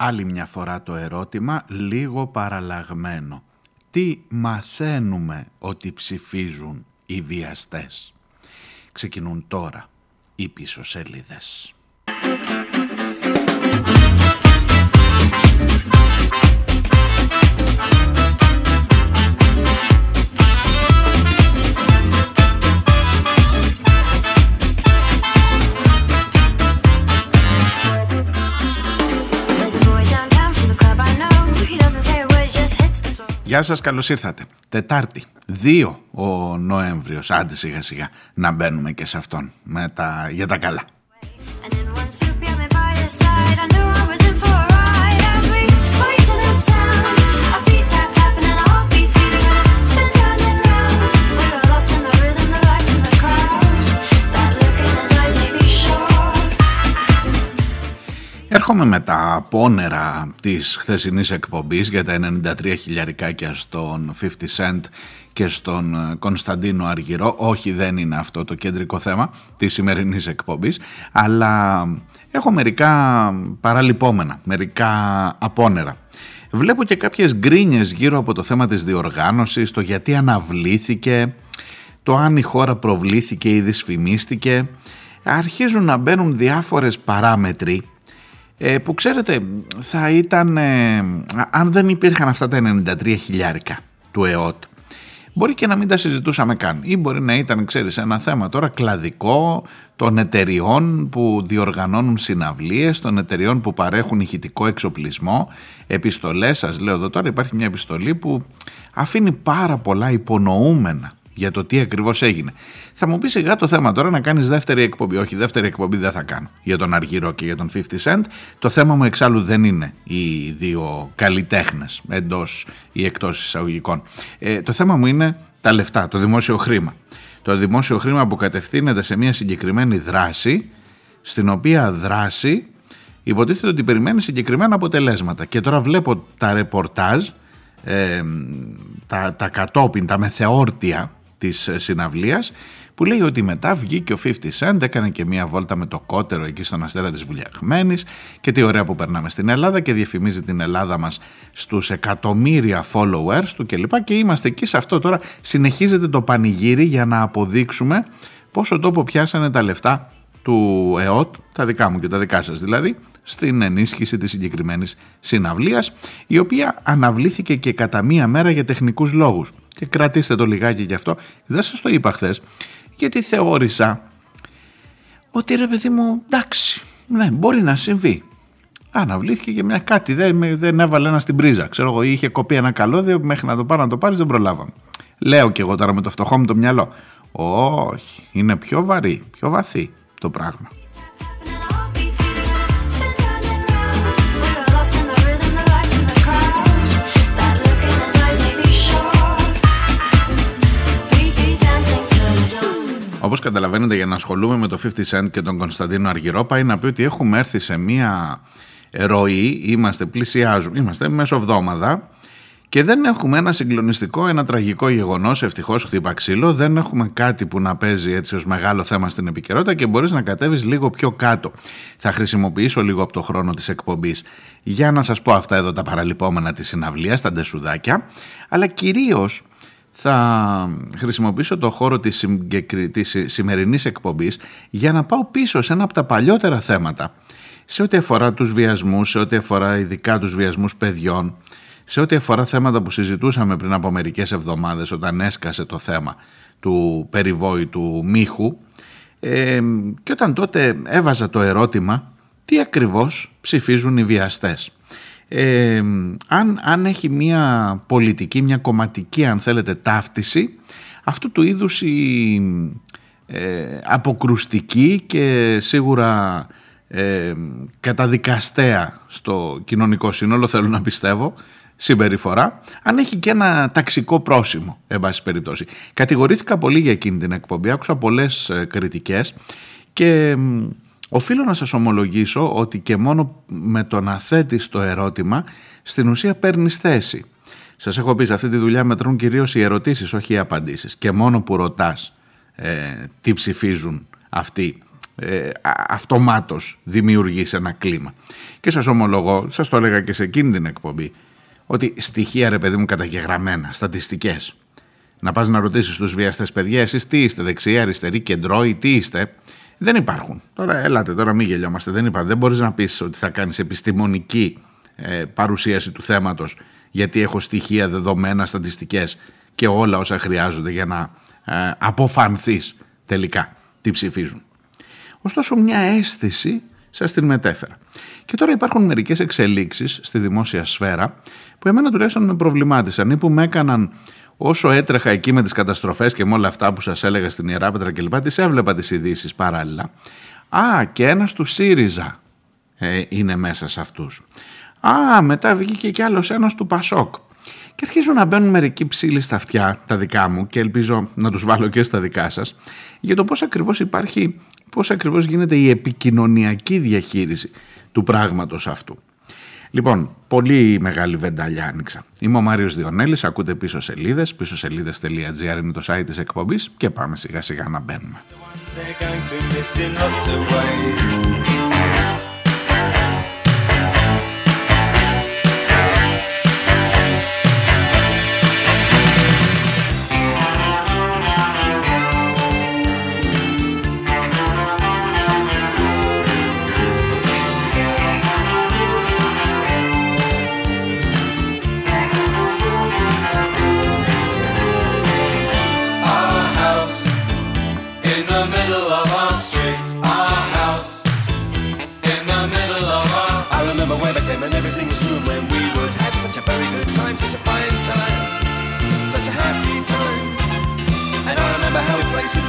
Άλλη μια φορά το ερώτημα λίγο παραλλαγμένο. Τι μαθαίνουμε ότι ψηφίζουν οι βιαστές; Ξεκινούν τώρα οι πίσω σελίδες. Γεια σας, καλώς ήρθατε. Τετάρτη, 2 ο Νοέμβριος, άντε σιγά σιγά να μπαίνουμε και σε αυτόν με τα, για τα καλά. Έρχομαι με τα πόνερα της χθεσινής εκπομπής για τα 93 χιλιαρικάκια στον 50 Cent και στον ε, Κωνσταντίνο Αργυρό. Όχι δεν είναι αυτό το κεντρικό θέμα της σημερινής εκπομπής, αλλά έχω μερικά παραλυπόμενα, μερικά απόνερα. Βλέπω και κάποιες γκρίνιες γύρω από το θέμα της διοργάνωσης, το γιατί αναβλήθηκε, το αν η χώρα προβλήθηκε ή δυσφημίστηκε. Αρχίζουν να μπαίνουν διάφορες παράμετροι ε, που ξέρετε θα ήταν, ε, αν δεν υπήρχαν αυτά τα 93 χιλιάρικα του ΕΟΤ, μπορεί και να μην τα συζητούσαμε καν. Ή μπορεί να ήταν, ξέρεις, ένα θέμα τώρα κλαδικό των εταιριών που διοργανώνουν συναυλίες, των εταιριών που παρέχουν ηχητικό εξοπλισμό, επιστολές, σας λέω εδώ τώρα υπάρχει μια επιστολή που αφήνει πάρα πολλά υπονοούμενα για το τι ακριβώς έγινε. Θα μου πεις σιγά το θέμα τώρα να κάνεις δεύτερη εκπομπή. Όχι, δεύτερη εκπομπή δεν θα κάνω για τον Αργυρό και για τον 50 Cent. Το θέμα μου εξάλλου δεν είναι οι δύο καλλιτέχνες εντός ή εκτός εισαγωγικών. Ε, το θέμα μου είναι τα λεφτά, το δημόσιο χρήμα. Το δημόσιο χρήμα που κατευθύνεται σε μια συγκεκριμένη δράση, στην οποία δράση υποτίθεται ότι περιμένει συγκεκριμένα αποτελέσματα. Και τώρα βλέπω τα ρεπορτάζ, ε, τα, τα κατόπιν, τα μεθεόρτια της ε, συναυλίας που λέει ότι μετά βγήκε ο 50 Cent, έκανε και μία βόλτα με το κότερο εκεί στον αστέρα της Βουλιαγμένης και τι ωραία που περνάμε στην Ελλάδα και διαφημίζει την Ελλάδα μας στους εκατομμύρια followers του κλπ. Και είμαστε εκεί σε αυτό τώρα συνεχίζεται το πανηγύρι για να αποδείξουμε πόσο τόπο πιάσανε τα λεφτά του ΕΟΤ, τα δικά μου και τα δικά σας δηλαδή, στην ενίσχυση της συγκεκριμένης συναυλίας, η οποία αναβλήθηκε και κατά μία μέρα για τεχνικούς λόγους. Και κρατήστε το λιγάκι γι' αυτό. Δεν σας το είπα χθες, γιατί θεώρησα ότι ρε παιδί μου, εντάξει, ναι, μπορεί να συμβεί. Αναβλήθηκε και μια κάτι, δεν, δεν έβαλε ένα στην πρίζα. Ξέρω εγώ, είχε κοπεί ένα καλώδιο μέχρι να το πάρει να το πάρεις, δεν προλάβαμε. Λέω και εγώ τώρα με το φτωχό μου το μυαλό. Όχι, είναι πιο βαρύ, πιο βαθύ το πράγμα. Όπως καταλαβαίνετε, για να ασχολούμαι με το 50 Cent και τον Κωνσταντίνο Αργυρό, πάει να πει ότι έχουμε έρθει σε μία ροή, είμαστε, πλησιάζουμε, είμαστε μεσοβδόμαδα και δεν έχουμε ένα συγκλονιστικό, ένα τραγικό γεγονός. Ευτυχώς χτύπα ξύλο. Δεν έχουμε κάτι που να παίζει έτσι ως μεγάλο θέμα στην επικαιρότητα και μπορείς να κατέβεις λίγο πιο κάτω. Θα χρησιμοποιήσω λίγο από το χρόνο της εκπομπής για να σας πω αυτά εδώ τα παραλυπόμενα της συναυλίας, τα ντεσουδάκια, αλλά κυρίως θα χρησιμοποιήσω το χώρο της, της σημερινής εκπομπής για να πάω πίσω σε ένα από τα παλιότερα θέματα. Σε ό,τι αφορά τους βιασμούς, σε ό,τι αφορά ειδικά τους βιασμούς παιδιών, σε ό,τι αφορά θέματα που συζητούσαμε πριν από μερικές εβδομάδες όταν έσκασε το θέμα του περιβόητου μύχου ε, και όταν τότε έβαζα το ερώτημα τι ακριβώς ψηφίζουν οι βιαστές ε, αν, αν έχει μια πολιτική, μια κομματική αν θέλετε ταύτιση αυτού του είδους η ε, αποκρουστική και σίγουρα ε, καταδικαστέα στο κοινωνικό σύνολο θέλω να πιστεύω συμπεριφορά αν έχει και ένα ταξικό πρόσημο εν πάση περιπτώσει. Κατηγορήθηκα πολύ για εκείνη την εκπομπή, άκουσα πολλές ε, κριτικές και Οφείλω να σας ομολογήσω ότι και μόνο με το να θέτεις το ερώτημα στην ουσία παίρνεις θέση. Σας έχω πει σε αυτή τη δουλειά μετρούν κυρίως οι ερωτήσεις όχι οι απαντήσεις και μόνο που ρωτάς ε, τι ψηφίζουν αυτοί ε, αυτομάτως δημιουργείς ένα κλίμα. Και σας ομολογώ, σας το έλεγα και σε εκείνη την εκπομπή, ότι στοιχεία ρε παιδί μου καταγεγραμμένα, στατιστικές. Να πας να ρωτήσεις τους βιαστές παιδιά, εσείς τι είστε, δεξιά, αριστερή, κεντρώοι, τι είστε. Δεν υπάρχουν. Τώρα έλατε, τώρα μην γελιόμαστε. Δεν, είπα, δεν μπορείς να πεις ότι θα κάνεις επιστημονική ε, παρουσίαση του θέματος γιατί έχω στοιχεία, δεδομένα, στατιστικές και όλα όσα χρειάζονται για να ε, αποφανθείς τελικά τι ψηφίζουν. Ωστόσο μια αίσθηση σας την μετέφερα. Και τώρα υπάρχουν μερικές εξελίξεις στη δημόσια σφαίρα που εμένα τουλάχιστον με προβλημάτισαν ή που με έκαναν όσο έτρεχα εκεί με τις καταστροφές και με όλα αυτά που σας έλεγα στην Ιεράπετρα και λοιπά, τις έβλεπα τις ειδήσεις παράλληλα. Α, και ένας του ΣΥΡΙΖΑ ε, είναι μέσα σε αυτούς. Α, μετά βγήκε κι άλλος ένας του ΠΑΣΟΚ. Και αρχίζουν να μπαίνουν μερικοί ψήλοι στα αυτιά, τα δικά μου, και ελπίζω να τους βάλω και στα δικά σας, για το πώς ακριβώς υπάρχει, πώς ακριβώς γίνεται η επικοινωνιακή διαχείριση του πράγματος αυτού. Λοιπόν, πολύ μεγάλη βενταλιά άνοιξα. Είμαι ο Μάριος Διονέλης, ακούτε πίσω σελίδες, πίσω σελίδες.gr είναι το site της εκπομπής και πάμε σιγά σιγά να μπαίνουμε.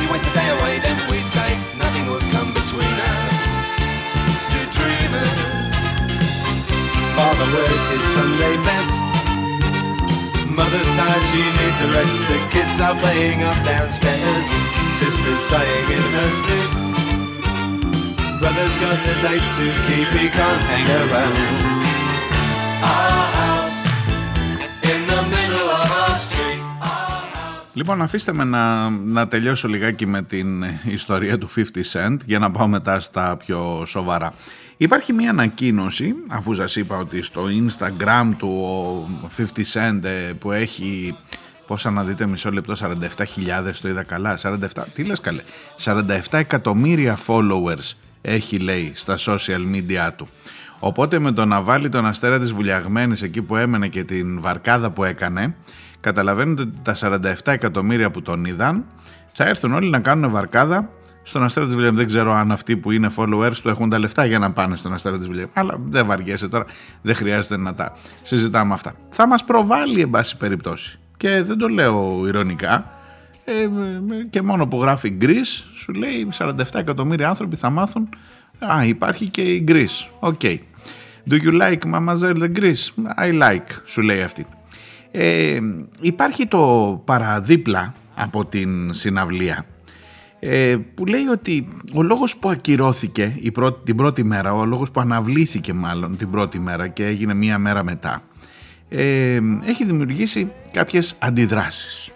Waste day away, then we'd say nothing would come between us. Two dreamers. Father wears his Sunday best. Mother's tired, she needs a rest. The kids are playing up downstairs. Sister's sighing in her sleep. Brother's got a date to keep, he can't hang around. Λοιπόν, αφήστε με να, να τελειώσω λιγάκι με την ιστορία του 50 Cent για να πάω μετά στα πιο σοβαρά. Υπάρχει μια ανακοίνωση, αφού σας είπα ότι στο Instagram του 50 Cent ε, που έχει, πόσα να δείτε μισό λεπτό, 47.000 το είδα καλά, 47, τι λες καλέ, 47 εκατομμύρια followers έχει λέει στα social media του. Οπότε με το να βάλει τον αστέρα της βουλιαγμένης εκεί που έμενε και την βαρκάδα που έκανε, καταλαβαίνετε ότι τα 47 εκατομμύρια που τον είδαν θα έρθουν όλοι να κάνουν βαρκάδα στον Αστέρα της Βουλιαμ. Δεν ξέρω αν αυτοί που είναι followers του έχουν τα λεφτά για να πάνε στον Αστέρα της Βουλιαμ. Αλλά δεν βαριέσαι τώρα, δεν χρειάζεται να τα συζητάμε αυτά. Θα μας προβάλλει, εν πάση περιπτώσει. Και δεν το λέω ειρωνικά. Ε, και μόνο που γράφει Greece, σου λέει 47 εκατομμύρια άνθρωποι θα μάθουν. Α, υπάρχει και η Greece. OK. Okay. Do you like Mademoiselle the Greece? I like, σου λέει αυτή. Ε, υπάρχει το παραδίπλα από την συναυλία ε, που λέει ότι ο λόγος που ακυρώθηκε η πρώτη, την πρώτη μέρα, ο λόγος που αναβλήθηκε μάλλον την πρώτη μέρα και έγινε μία μέρα μετά ε, έχει δημιουργήσει κάποιες αντιδράσεις.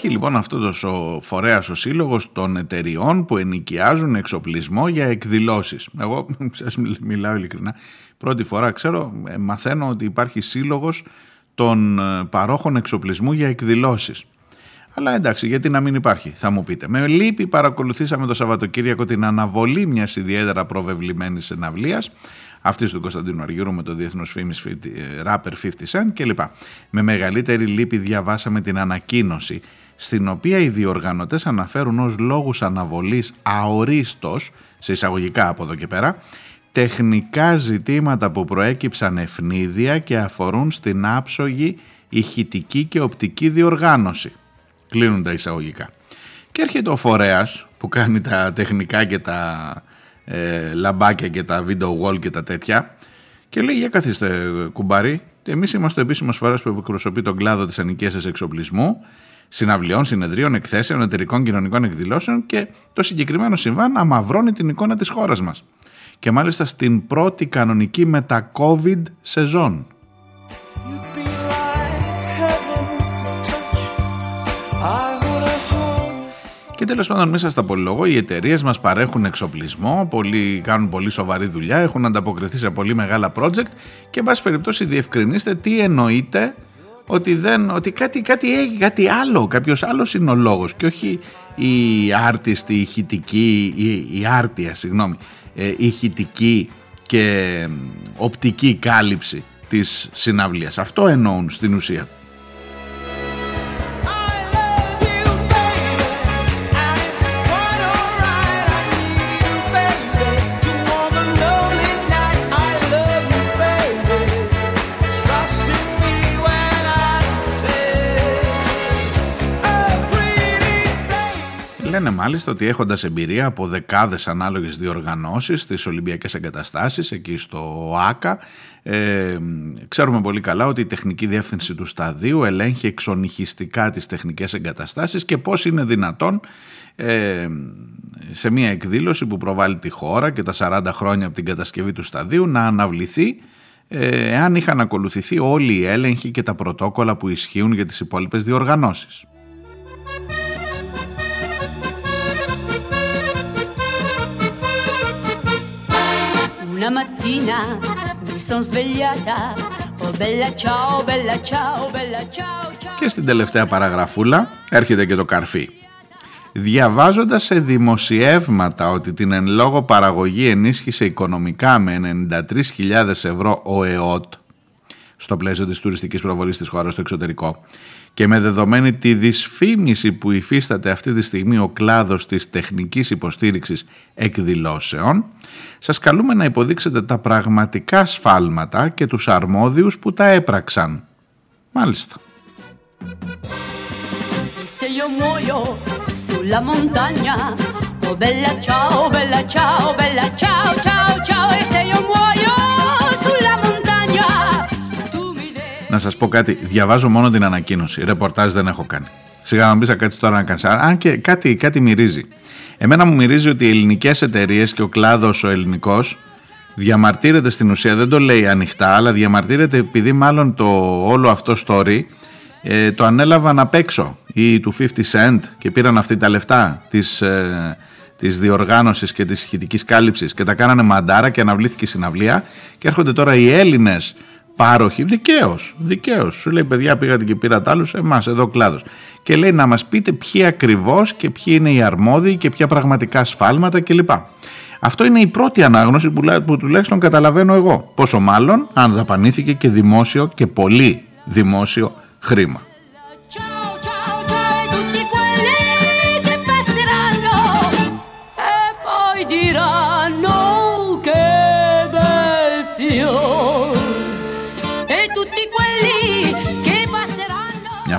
Υπάρχει λοιπόν αυτός ο φορέας ο σύλλογος των εταιριών που ενοικιάζουν εξοπλισμό για εκδηλώσεις. Εγώ σας μιλάω ειλικρινά, πρώτη φορά ξέρω, ε, μαθαίνω ότι υπάρχει σύλλογος των ε, παρόχων εξοπλισμού για εκδηλώσεις. Αλλά εντάξει, γιατί να μην υπάρχει, θα μου πείτε. Με λύπη παρακολουθήσαμε το Σαββατοκύριακο την αναβολή μιας ιδιαίτερα προβεβλημένης συναυλίας αυτής του Κωνσταντίνου Αργύρου με το διεθνώ φήμης rapper 50 Cent κλπ. Με μεγαλύτερη λύπη διαβάσαμε την ανακοίνωση στην οποία οι διοργανωτές αναφέρουν ως λόγους αναβολής αορίστος, σε εισαγωγικά από εδώ και πέρα, τεχνικά ζητήματα που προέκυψαν ευνίδια και αφορούν στην άψογη ηχητική και οπτική διοργάνωση. Κλείνουν τα εισαγωγικά. Και έρχεται ο φορέας που κάνει τα τεχνικά και τα ε, λαμπάκια και τα video wall και τα τέτοια και λέει για καθίστε κουμπάρι εμείς είμαστε ο επίσημος φορέας που εκπροσωπεί τον κλάδο της ανοικίας εξοπλισμού συναυλιών, συνεδρίων, εκθέσεων, εταιρικών κοινωνικών εκδηλώσεων και το συγκεκριμένο συμβάν αμαυρώνει την εικόνα της χώρας μας. Και μάλιστα στην πρώτη κανονική μετα-COVID σεζόν. Και τέλος πάντων, μέσα στα πολυλογώ, οι εταιρείες μας παρέχουν εξοπλισμό, πολύ, κάνουν πολύ σοβαρή δουλειά, έχουν ανταποκριθεί σε πολύ μεγάλα project και, εν πάση περιπτώσει, διευκρινίστε τι εννοείται ότι, δεν, ότι κάτι, κάτι έχει, κάτι άλλο, κάποιος άλλος είναι ο λόγος και όχι η άρτιστη, η ηχητική, η, η άρτια, συγγνώμη, ε, ηχητική και οπτική κάλυψη της συναυλίας. Αυτό εννοούν στην ουσία. Λένε μάλιστα ότι έχοντας εμπειρία από δεκάδες ανάλογες διοργανώσεις στις Ολυμπιακές Εγκαταστάσεις εκεί στο ΆΚΑ ε, ξέρουμε πολύ καλά ότι η τεχνική διεύθυνση του σταδίου ελέγχει εξονυχιστικά τις τεχνικές εγκαταστάσεις και πώς είναι δυνατόν ε, σε μια εκδήλωση που προβάλλει τη χώρα και τα 40 χρόνια από την κατασκευή του σταδίου να αναβληθεί ε, εάν είχαν ακολουθηθεί όλοι οι έλεγχοι και τα πρωτόκολλα που ισχύουν για τις υπόλοιπες διοργανώσεις. Una mattina mi sono svegliata Oh bella ciao, bella ciao, bella ciao, ciao. Και στην τελευταία παραγραφούλα έρχεται και το καρφί. Διαβάζοντας σε δημοσιεύματα ότι την εν λόγω παραγωγή ενίσχυσε οικονομικά με 93.000 ευρώ ο ΕΟΤ στο πλαίσιο της τουριστικής προβολής της χώρας στο εξωτερικό και με δεδομένη τη δυσφήμιση που υφίσταται αυτή τη στιγμή ο κλάδος της τεχνικής υποστήριξης εκδηλώσεων, σας καλούμε να υποδείξετε τα πραγματικά σφάλματα και τους αρμόδιους που τα έπραξαν. Μάλιστα. Να σας πω κάτι, διαβάζω μόνο την ανακοίνωση, ρεπορτάζ δεν έχω κάνει. Σιγά να μπει κάτι τώρα να κάνεις. Αν και κάτι, κάτι μυρίζει. Εμένα μου μυρίζει ότι οι ελληνικές εταιρείες και ο κλάδος ο ελληνικός διαμαρτύρεται στην ουσία, δεν το λέει ανοιχτά, αλλά διαμαρτύρεται επειδή μάλλον το όλο αυτό story ε, το ανέλαβαν απ' έξω ή του 50 Cent και πήραν αυτή τα λεφτά της, ε, της διοργάνωσης και της ηχητικής κάλυψης και τα κάνανε μαντάρα και αναβλήθηκε η συναυλία και έρχονται τώρα οι Έλληνες πάροχοι, δικαίως. Δικαίως. Σου λέει, παιδιά, πήγατε και πήρατε άλλους, εμάς εδώ κλάδος. Και λέει να μας πείτε ποιοι ακριβώς και ποιοι είναι οι αρμόδιοι και ποια πραγματικά σφάλματα κλπ. Αυτό είναι η πρώτη ανάγνωση που, που τουλάχιστον καταλαβαίνω εγώ. Πόσο μάλλον αν δαπανήθηκε και δημόσιο και πολύ δημόσιο χρήμα.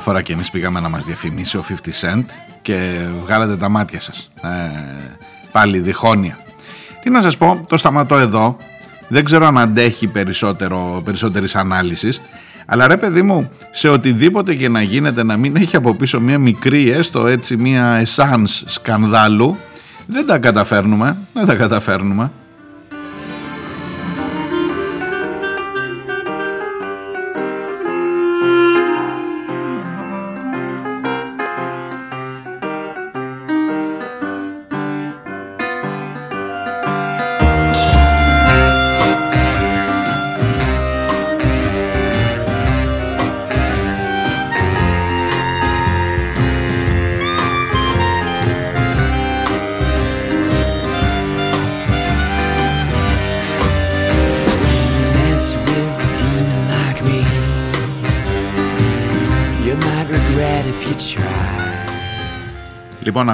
Φορά και εμείς πήγαμε να μας διαφημίσει ο 50 Cent και βγάλατε τα μάτια σας. Ε, πάλι διχόνοια. Τι να σας πω, το σταματώ εδώ. Δεν ξέρω αν αντέχει περισσότερο, περισσότερης ανάλυσης. Αλλά ρε παιδί μου, σε οτιδήποτε και να γίνεται να μην έχει από πίσω μια μικρή έστω έτσι μια essence σκανδάλου, δεν τα καταφέρνουμε, δεν τα καταφέρνουμε.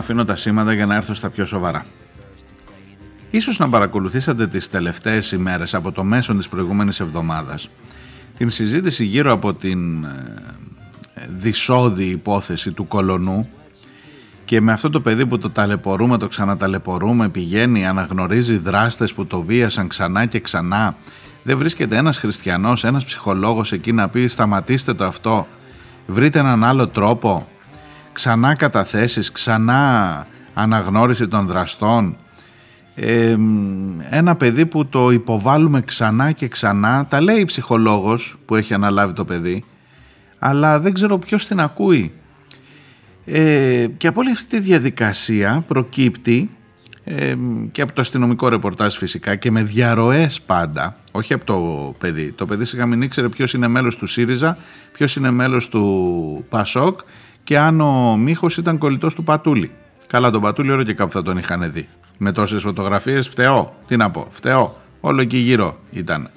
Αφήνω τα σήματα για να έρθω στα πιο σοβαρά. Ίσως να παρακολουθήσατε τις τελευταίες ημέρες από το μέσο της προηγούμενης εβδομάδας την συζήτηση γύρω από την ε, δυσόδη υπόθεση του κολονού και με αυτό το παιδί που το ταλαιπωρούμε, το ξαναταλαιπωρούμε, πηγαίνει, αναγνωρίζει δράστες που το βίασαν ξανά και ξανά. Δεν βρίσκεται ένας χριστιανός, ένας ψυχολόγος εκεί να πει σταματήστε το αυτό, βρείτε έναν άλλο τρόπο ξανά καταθέσεις, ξανά αναγνώριση των δραστών, ένα παιδί που το υποβάλλουμε ξανά και ξανά, τα λέει η ψυχολόγος που έχει αναλάβει το παιδί, αλλά δεν ξέρω ποιος την ακούει. Ε, και από όλη αυτή τη διαδικασία προκύπτει ε, και από το αστυνομικό ρεπορτάζ φυσικά και με διαρροές πάντα, όχι από το παιδί. Το παιδί σιγά μην ήξερε ποιος είναι μέλος του ΣΥΡΙΖΑ, ποιος είναι μέλος του ΠΑΣΟΚ και αν ο Μίχος ήταν κολλητός του Πατούλη. Καλά τον Πατούλη όλο και κάπου θα τον είχαν δει. Με τόσες φωτογραφίες φταίω, τι να πω, φταίω, όλο εκεί γύρω ήταν.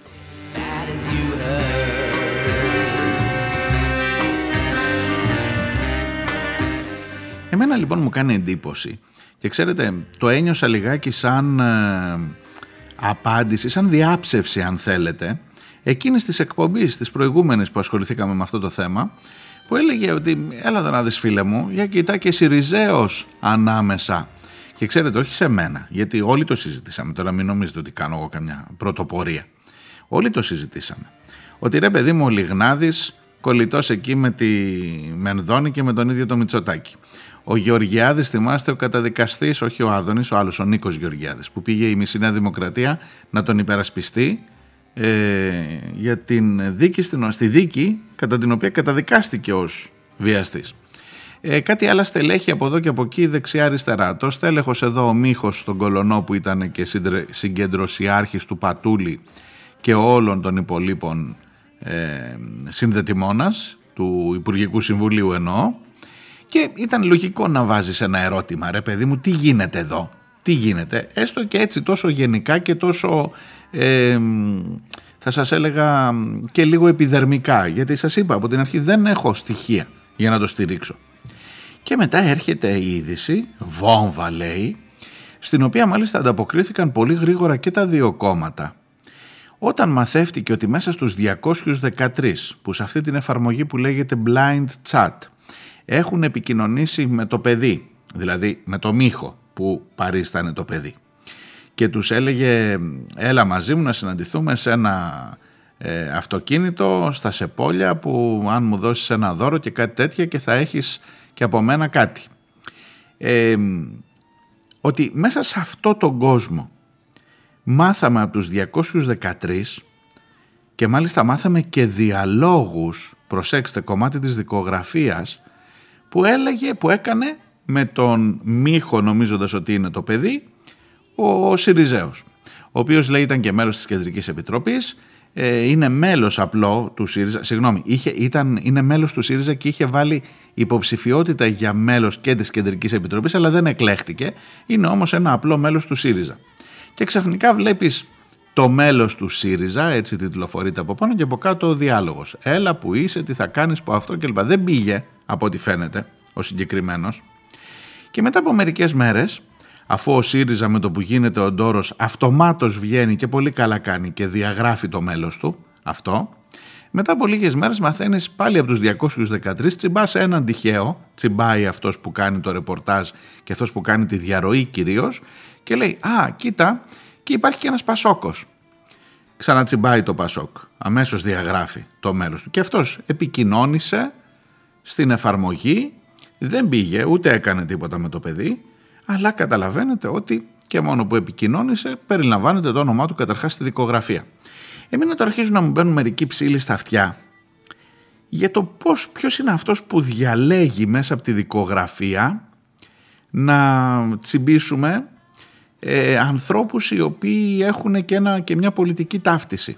Εμένα λοιπόν μου κάνει εντύπωση και ξέρετε το ένιωσα λιγάκι σαν ε, απάντηση, σαν διάψευση αν θέλετε εκείνης της εκπομπής της προηγούμενης που ασχοληθήκαμε με αυτό το θέμα που έλεγε ότι έλα εδώ να δεις φίλε μου για κοιτά και Σιριζέος ανάμεσα. Και ξέρετε όχι σε μένα γιατί όλοι το συζητήσαμε. Τώρα μην νομίζετε ότι κάνω εγώ καμιά πρωτοπορία. Όλοι το συζητήσαμε. Ότι ρε παιδί μου ο Λιγνάδης κολλητός εκεί με τη Μενδόνη και με τον ίδιο το Μητσοτάκη. Ο Γεωργιάδης, θυμάστε, ο καταδικαστής, όχι ο Άδωνης, ο άλλος, ο Νίκος Γεωργιάδης, που πήγε η Μισή Νέα Δημοκρατία να τον υπερασπιστεί ε, για την δίκη, στη δίκη κατά την οποία καταδικάστηκε ως βιαστής. Ε, κάτι άλλα στελέχη από εδώ και από εκεί δεξιά-αριστερά. Το στέλεχος εδώ ο Μίχος στον Κολονό που ήταν και συγκεντρωσιάρχης του Πατούλη και όλων των υπολείπων ε, συνδετημόνας του Υπουργικού Συμβουλίου εννοώ και ήταν λογικό να βάζεις ένα ερώτημα, ρε παιδί μου, τι γίνεται εδώ, τι γίνεται, έστω και έτσι τόσο γενικά και τόσο, ε, θα σας έλεγα και λίγο επιδερμικά, γιατί σας είπα από την αρχή δεν έχω στοιχεία για να το στηρίξω. Και μετά έρχεται η είδηση, βόμβα λέει, στην οποία μάλιστα ανταποκρίθηκαν πολύ γρήγορα και τα δύο κόμματα. Όταν μαθεύτηκε ότι μέσα στους 213 που σε αυτή την εφαρμογή που λέγεται Blind Chat έχουν επικοινωνήσει με το παιδί, δηλαδή με το μύχο που παρίστανε το παιδί. Και τους έλεγε έλα μαζί μου να συναντηθούμε σε ένα ε, αυτοκίνητο στα Σεπόλια που αν μου δώσεις ένα δώρο και κάτι τέτοια και θα έχεις και από μένα κάτι. Ε, ότι μέσα σε αυτό τον κόσμο μάθαμε από τους 213 και μάλιστα μάθαμε και διαλόγους, προσέξτε κομμάτι της δικογραφίας που έλεγε, που έκανε με τον Μίχο νομίζοντας ότι είναι το παιδί, ο Σιριζέος, ο οποίος λέει ήταν και μέλος της Κεντρικής Επιτροπής, ε, είναι μέλος απλό του ΣΥΡΙΖΑ, συγγνώμη, είχε, ήταν, είναι μέλος του ΣΥΡΙΖΑ και είχε βάλει υποψηφιότητα για μέλος και της Κεντρικής Επιτροπής, αλλά δεν εκλέχτηκε, είναι όμως ένα απλό μέλος του ΣΥΡΙΖΑ. Και ξαφνικά βλέπεις το μέλος του ΣΥΡΙΖΑ, έτσι τιτλοφορείται από πάνω και από κάτω ο διάλογος. Έλα που είσαι, τι θα κάνεις, που αυτό κλπ. Δεν πήγε από ό,τι φαίνεται ο συγκεκριμένος. Και μετά από μερικές μέρες, αφού ο ΣΥΡΙΖΑ με το που γίνεται ο Ντόρος αυτομάτως βγαίνει και πολύ καλά κάνει και διαγράφει το μέλος του, αυτό, μετά από λίγες μέρες μαθαίνεις πάλι από τους 213 τσιμπάς σε έναν τυχαίο, τσιμπάει αυτός που κάνει το ρεπορτάζ και αυτός που κάνει τη διαρροή κυρίως και λέει «Α, κοίτα, και υπάρχει και ένας Πασόκος». Ξανατσιμπάει το Πασόκ, αμέσως διαγράφει το μέλος του και αυτός επικοινώνησε στην εφαρμογή δεν πήγε ούτε έκανε τίποτα με το παιδί αλλά καταλαβαίνετε ότι και μόνο που επικοινώνησε περιλαμβάνεται το όνομά του καταρχάς στη δικογραφία. Εμένα τώρα αρχίζουν να μου μπαίνουν μερικοί ψήλοι στα αυτιά για το πώς, ποιος είναι αυτός που διαλέγει μέσα από τη δικογραφία να τσιμπήσουμε ε, ανθρώπους οι οποίοι έχουν και, ένα, και μια πολιτική ταύτιση.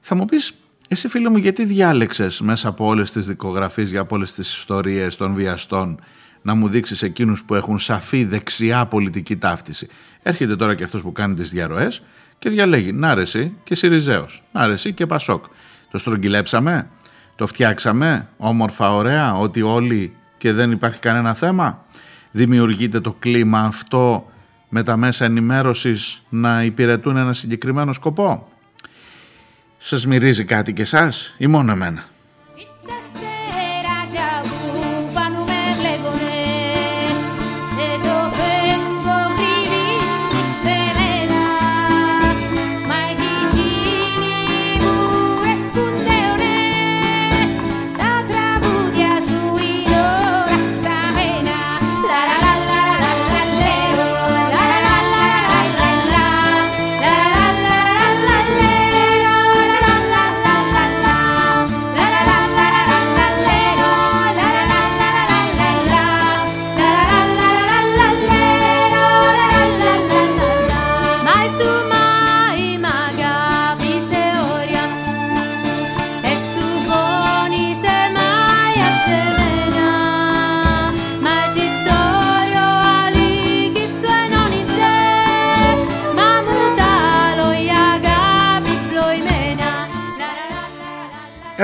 Θα μου πεις εσύ φίλε μου γιατί διάλεξες μέσα από όλες τις δικογραφίες για από όλες τις ιστορίες των βιαστών να μου δείξεις εκείνους που έχουν σαφή δεξιά πολιτική ταύτιση; Έρχεται τώρα και αυτός που κάνει τις διαρροές και διαλέγει να ρεσί και Σιριζέος, να ρεσί και Πασόκ. Το στρογγυλέψαμε, το φτιάξαμε όμορφα ωραία ότι όλοι και δεν υπάρχει κανένα θέμα. Δημιουργείται το κλίμα αυτό με τα μέσα ενημέρωσης να υπηρετούν ένα συγκεκριμένο σκοπό. Σας μυρίζει κάτι και εσάς ή μόνο εμένα;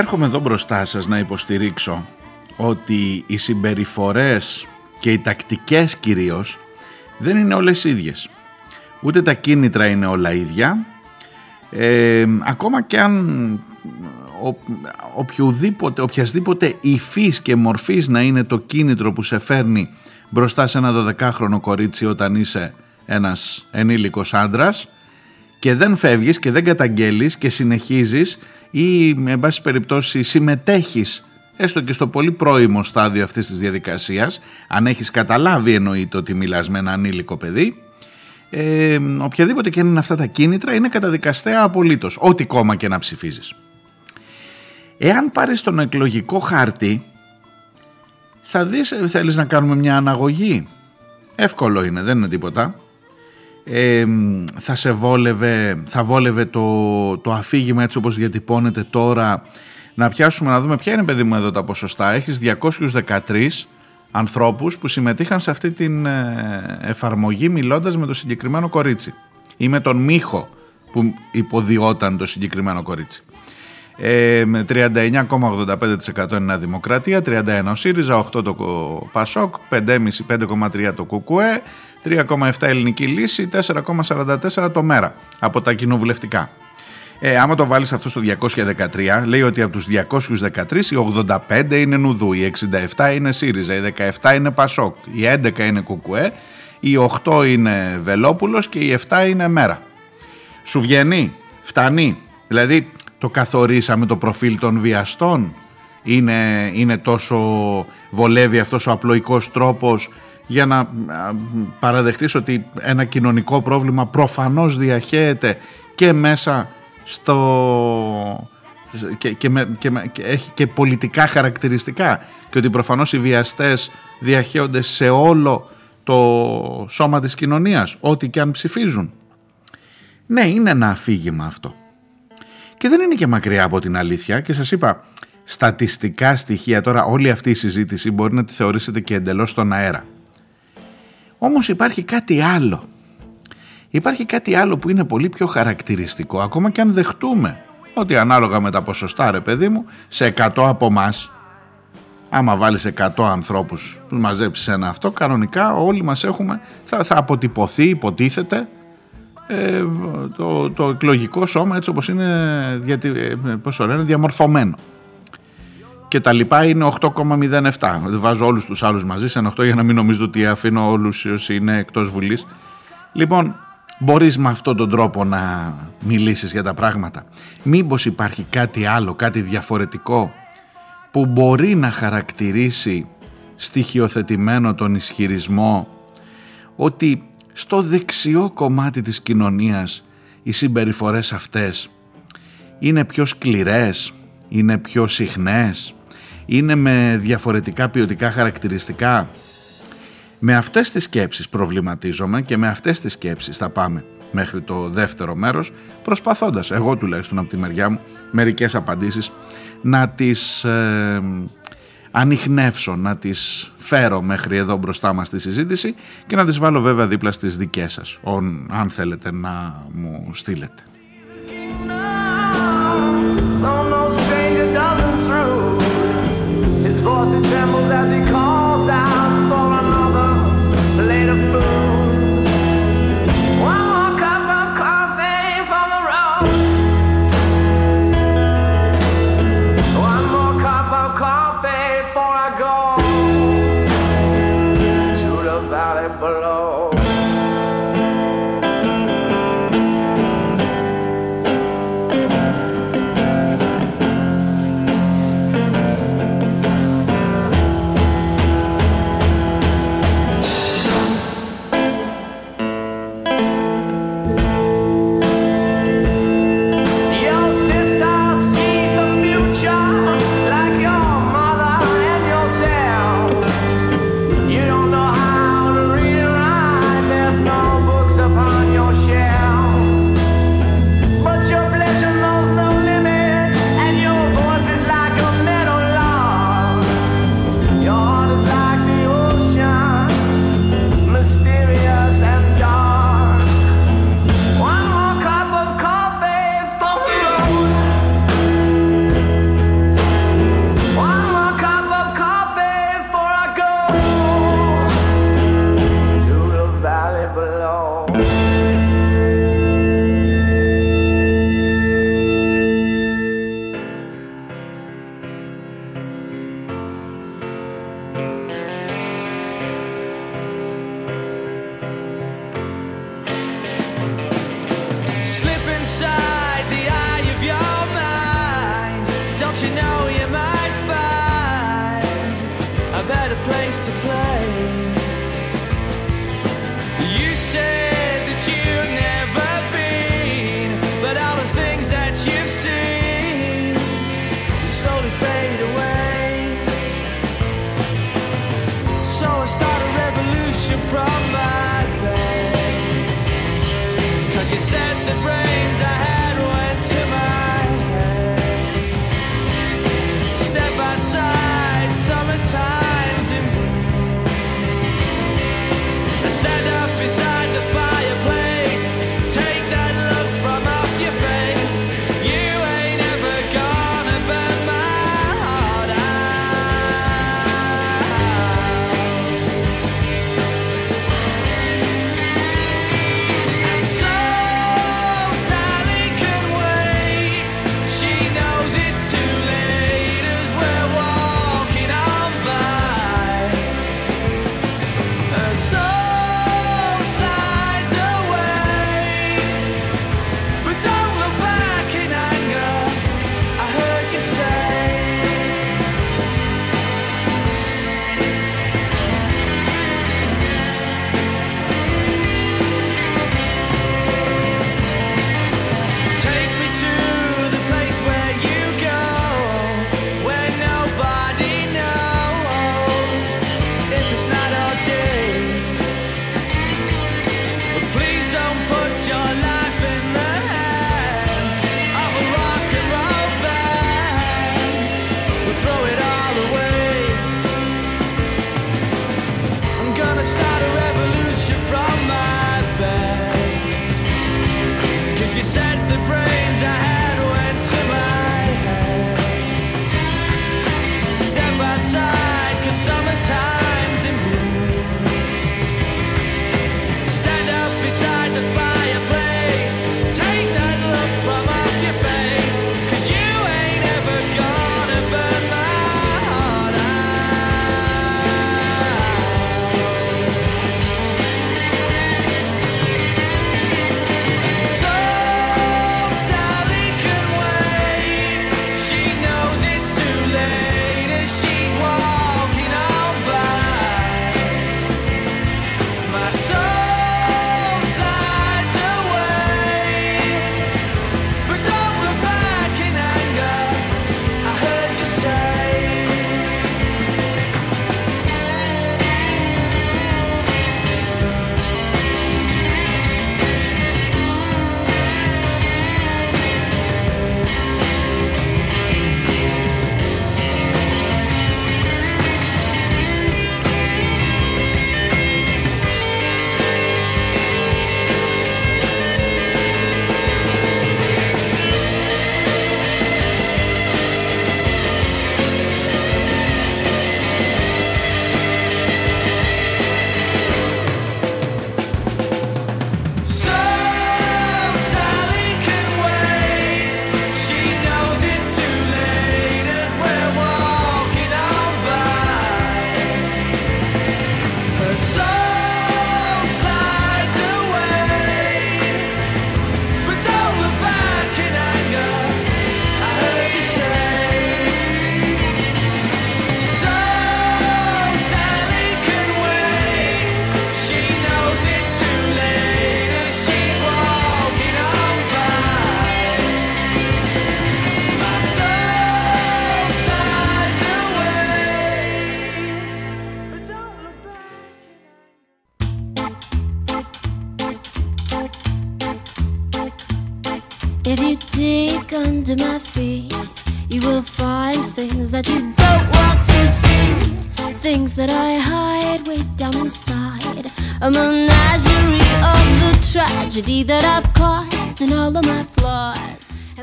Έρχομαι εδώ μπροστά σας να υποστηρίξω ότι οι συμπεριφορές και οι τακτικές κυρίως δεν είναι όλες ίδιες. Ούτε τα κίνητρα είναι όλα ίδια. Ε, ακόμα και αν ο, οποιοδήποτε, οποιασδήποτε υφής και μορφής να είναι το κίνητρο που σε φέρνει μπροστά σε ένα 12χρονο κορίτσι όταν είσαι ένας ενήλικος άντρας και δεν φεύγεις και δεν καταγγέλεις και συνεχίζεις ή με πάση περιπτώσει συμμετέχεις έστω και στο πολύ πρώιμο στάδιο αυτής της διαδικασίας αν έχεις καταλάβει εννοείται ότι μιλάς με ένα ανήλικο παιδί ε, οποιαδήποτε και είναι αυτά τα κίνητρα είναι καταδικαστέα απολύτως ό,τι κόμμα και να ψηφίζεις. Εάν πάρεις τον εκλογικό χάρτη θα δεις θέλεις να κάνουμε μια αναγωγή; Εύκολο είναι δεν είναι τίποτα θα σε βόλευε, θα βόλευε το, το αφήγημα έτσι όπως διατυπώνεται τώρα. Να πιάσουμε να δούμε ποια είναι παιδί μου εδώ τα ποσοστά. Έχεις 213 ανθρώπους που συμμετείχαν σε αυτή την ε, εφαρμογή μιλώντας με το συγκεκριμένο κορίτσι ή με τον Μίχο που υποδιόταν το συγκεκριμένο κορίτσι. Ε, με 39,85% είναι η Δημοκρατία, 31 ο ΣΥΡΙΖΑ, 8 το ΠΑΣΟΚ, 5,5-5,3 το ΚΚΕ, 3,7 Ελληνική Λύση, 4,44 το ΜΕΡΑ από τα κοινοβουλευτικά. Ε, άμα το βάλεις αυτό στο 213, λέει ότι από τους 213 οι 85 είναι Νουδού, οι 67 είναι ΣΥΡΙΖΑ, οι 17 είναι ΠΑΣΟΚ, οι 11 είναι ΚΚΕ, οι 8 είναι Βελόπουλος και οι 7 είναι ΜΕΡΑ. Σου βγαίνει, φτάνει, δηλαδή το καθορίσαμε το προφίλ των βιαστών, είναι, είναι τόσο βολεύει αυτός ο απλοϊκός τρόπος για να παραδεχτείς ότι ένα κοινωνικό πρόβλημα προφανώς διαχέεται και μέσα στο... Και, και, και, και, έχει και πολιτικά χαρακτηριστικά και ότι προφανώς οι βιαστές διαχέονται σε όλο το σώμα της κοινωνίας, ό,τι και αν ψηφίζουν. Ναι, είναι ένα αφήγημα αυτό. Και δεν είναι και μακριά από την αλήθεια και σας είπα στατιστικά στοιχεία τώρα όλη αυτή η συζήτηση μπορεί να τη θεωρήσετε και εντελώς στον αέρα. Όμως υπάρχει κάτι άλλο. Υπάρχει κάτι άλλο που είναι πολύ πιο χαρακτηριστικό ακόμα και αν δεχτούμε ότι ανάλογα με τα ποσοστά ρε παιδί μου σε 100 από εμά. άμα βάλεις 100 ανθρώπους που μαζέψεις ένα αυτό κανονικά όλοι μας έχουμε θα, θα αποτυπωθεί υποτίθεται ε, το, το εκλογικό σώμα έτσι όπως είναι γιατί, ε, πώς το λένε, διαμορφωμένο και τα λοιπά είναι 8,07 βάζω όλους τους άλλους μαζί σε ένα 8 για να μην νομίζω ότι αφήνω όλους όσοι είναι εκτός Βουλής. Λοιπόν μπορείς με αυτόν τον τρόπο να μιλήσεις για τα πράγματα. Μήπως υπάρχει κάτι άλλο, κάτι διαφορετικό που μπορεί να χαρακτηρίσει στοιχειοθετημένο τον ισχυρισμό ότι στο δεξιό κομμάτι της κοινωνίας οι συμπεριφορές αυτές είναι πιο σκληρές, είναι πιο συχνές, είναι με διαφορετικά ποιοτικά χαρακτηριστικά. Με αυτές τις σκέψεις προβληματίζομαι και με αυτές τις σκέψεις θα πάμε μέχρι το δεύτερο μέρος προσπαθώντας εγώ τουλάχιστον από τη μεριά μου μερικές απαντήσεις να τις ε, ανοιχνεύσω, να τις φέρω μέχρι εδώ μπροστά μας στη συζήτηση και να τις βάλω βέβαια δίπλα στις δικές σας, αν θέλετε να μου στείλετε. voice it trembles as he calls out for another plate of food. she said that rain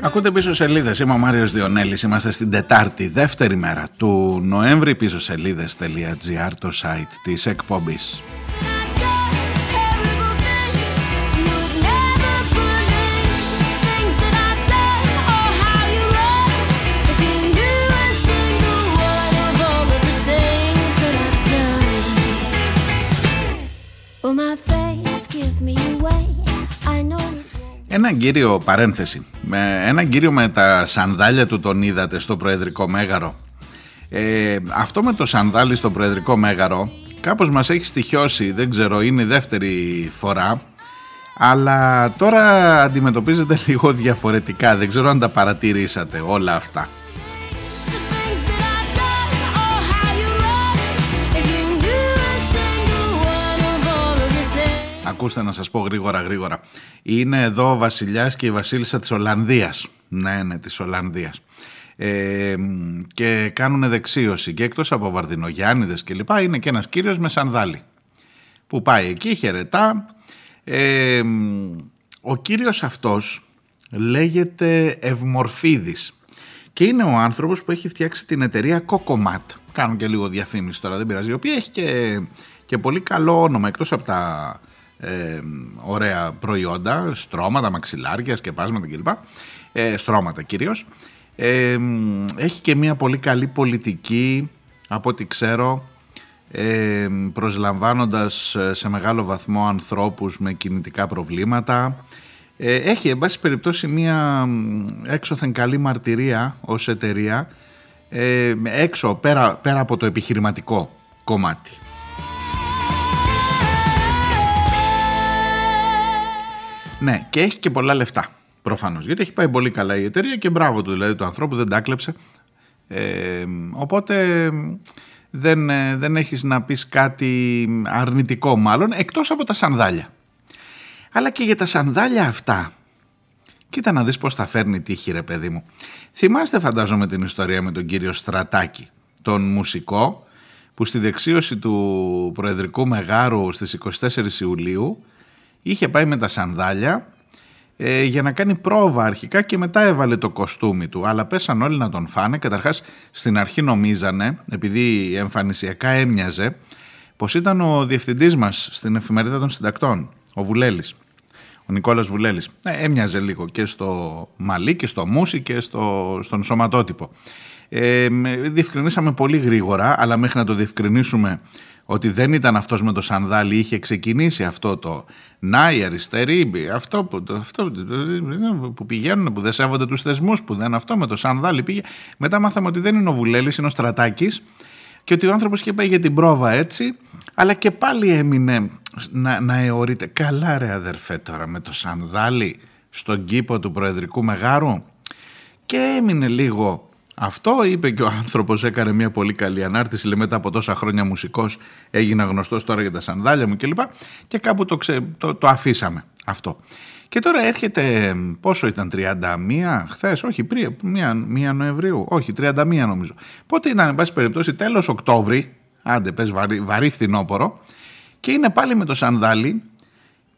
Ακούτε πίσω σελίδες. Είμαι ο Μάριος Διονέλης. Είμαστε στην Τετάρτη, δεύτερη μέρα του Νοέμβρη. πίσω σελίδε.gr, το site της εκπομπής. ένα κύριο παρένθεση. ένα κύριο με τα σανδάλια του τον είδατε στο Προεδρικό Μέγαρο. Ε, αυτό με το σανδάλι στο Προεδρικό Μέγαρο κάπως μας έχει στοιχειώσει, δεν ξέρω, είναι η δεύτερη φορά. Αλλά τώρα αντιμετωπίζεται λίγο διαφορετικά, δεν ξέρω αν τα παρατηρήσατε όλα αυτά. Ακούστε να σας πω γρήγορα γρήγορα. Είναι εδώ ο βασιλιάς και η βασίλισσα της Ολλανδίας. Ναι, ναι, της Ολλανδίας. Ε, και κάνουν δεξίωση και εκτός από Βαρδινογιάννηδες και λοιπά είναι και ένας κύριος με σανδάλι που πάει εκεί, χαιρετά. Ε, ο κύριος αυτός λέγεται Ευμορφίδης και είναι ο άνθρωπος που έχει φτιάξει την εταιρεία Cocomat. Κάνω και λίγο διαφήμιση τώρα, δεν πειράζει. Η οποία έχει και, και πολύ καλό όνομα εκτός από τα ε, ωραία προϊόντα, στρώματα, μαξιλάρια, σκεπάσματα κλπ. Ε, στρώματα κυρίως. Ε, έχει και μια πολύ καλή πολιτική, από ό,τι ξέρω, ε, προσλαμβάνοντας σε μεγάλο βαθμό ανθρώπους με κινητικά προβλήματα. Ε, έχει, εν πάση περιπτώσει, μια έξωθεν καλή μαρτυρία ως εταιρεία, ε, έξω, πέρα, πέρα από το επιχειρηματικό κομμάτι. Ναι, και έχει και πολλά λεφτά. Προφανώς. Γιατί έχει πάει πολύ καλά η εταιρεία και μπράβο του δηλαδή του ανθρώπου, δεν τα κλέψε. Ε, οπότε δεν, ε, δεν έχεις να πεις κάτι αρνητικό μάλλον εκτός από τα σανδάλια. Αλλά και για τα σανδάλια αυτά κοίτα να δεις πως θα φέρνει τύχη ρε παιδί μου. Θυμάστε φαντάζομαι την ιστορία με τον κύριο Στρατάκη, τον μουσικό που στη δεξίωση του Προεδρικού Μεγάρου στις 24 Ιουλίου είχε πάει με τα σανδάλια ε, για να κάνει πρόβα αρχικά και μετά έβαλε το κοστούμι του. Αλλά πέσαν όλοι να τον φάνε. Καταρχάς στην αρχή νομίζανε, επειδή εμφανισιακά έμοιαζε, πως ήταν ο διευθυντής μας στην εφημερίδα των συντακτών, ο Βουλέλης. Ο Νικόλας Βουλέλης. Ε, έμοιαζε λίγο και στο μαλλί και στο μουσι και στο, στον σωματότυπο. Ε, διευκρινίσαμε πολύ γρήγορα, αλλά μέχρι να το διευκρινίσουμε ότι δεν ήταν αυτός με το σανδάλι, είχε ξεκινήσει αυτό το να οι αριστεροί, αυτό που, αυτό που πηγαίνουν, που δεν σέβονται τους θεσμούς, που δεν αυτό με το σανδάλι πήγε. Μετά μάθαμε ότι δεν είναι ο Βουλέλης, είναι ο Στρατάκης και ότι ο άνθρωπος είχε πάει για την πρόβα έτσι, αλλά και πάλι έμεινε να, να αιωρείται. Καλά ρε αδερφέ τώρα με το σανδάλι στον κήπο του Προεδρικού Μεγάρου και έμεινε λίγο αυτό είπε και ο άνθρωπος, έκανε μια πολύ καλή ανάρτηση. Λέει μετά από τόσα χρόνια μουσικός, έγινα γνωστός τώρα για τα σανδάλια μου κλπ. Και, και κάπου το, ξε, το, το αφήσαμε αυτό. Και τώρα έρχεται, πόσο ήταν, 31 χθες, όχι, πριν, 1, Νοεμβρίου, όχι, 31 νομίζω. Πότε ήταν, εν πάση περιπτώσει, τέλος Οκτώβρη, άντε πες βαρύ, βαρύ φθινόπορο, και είναι πάλι με το σανδάλι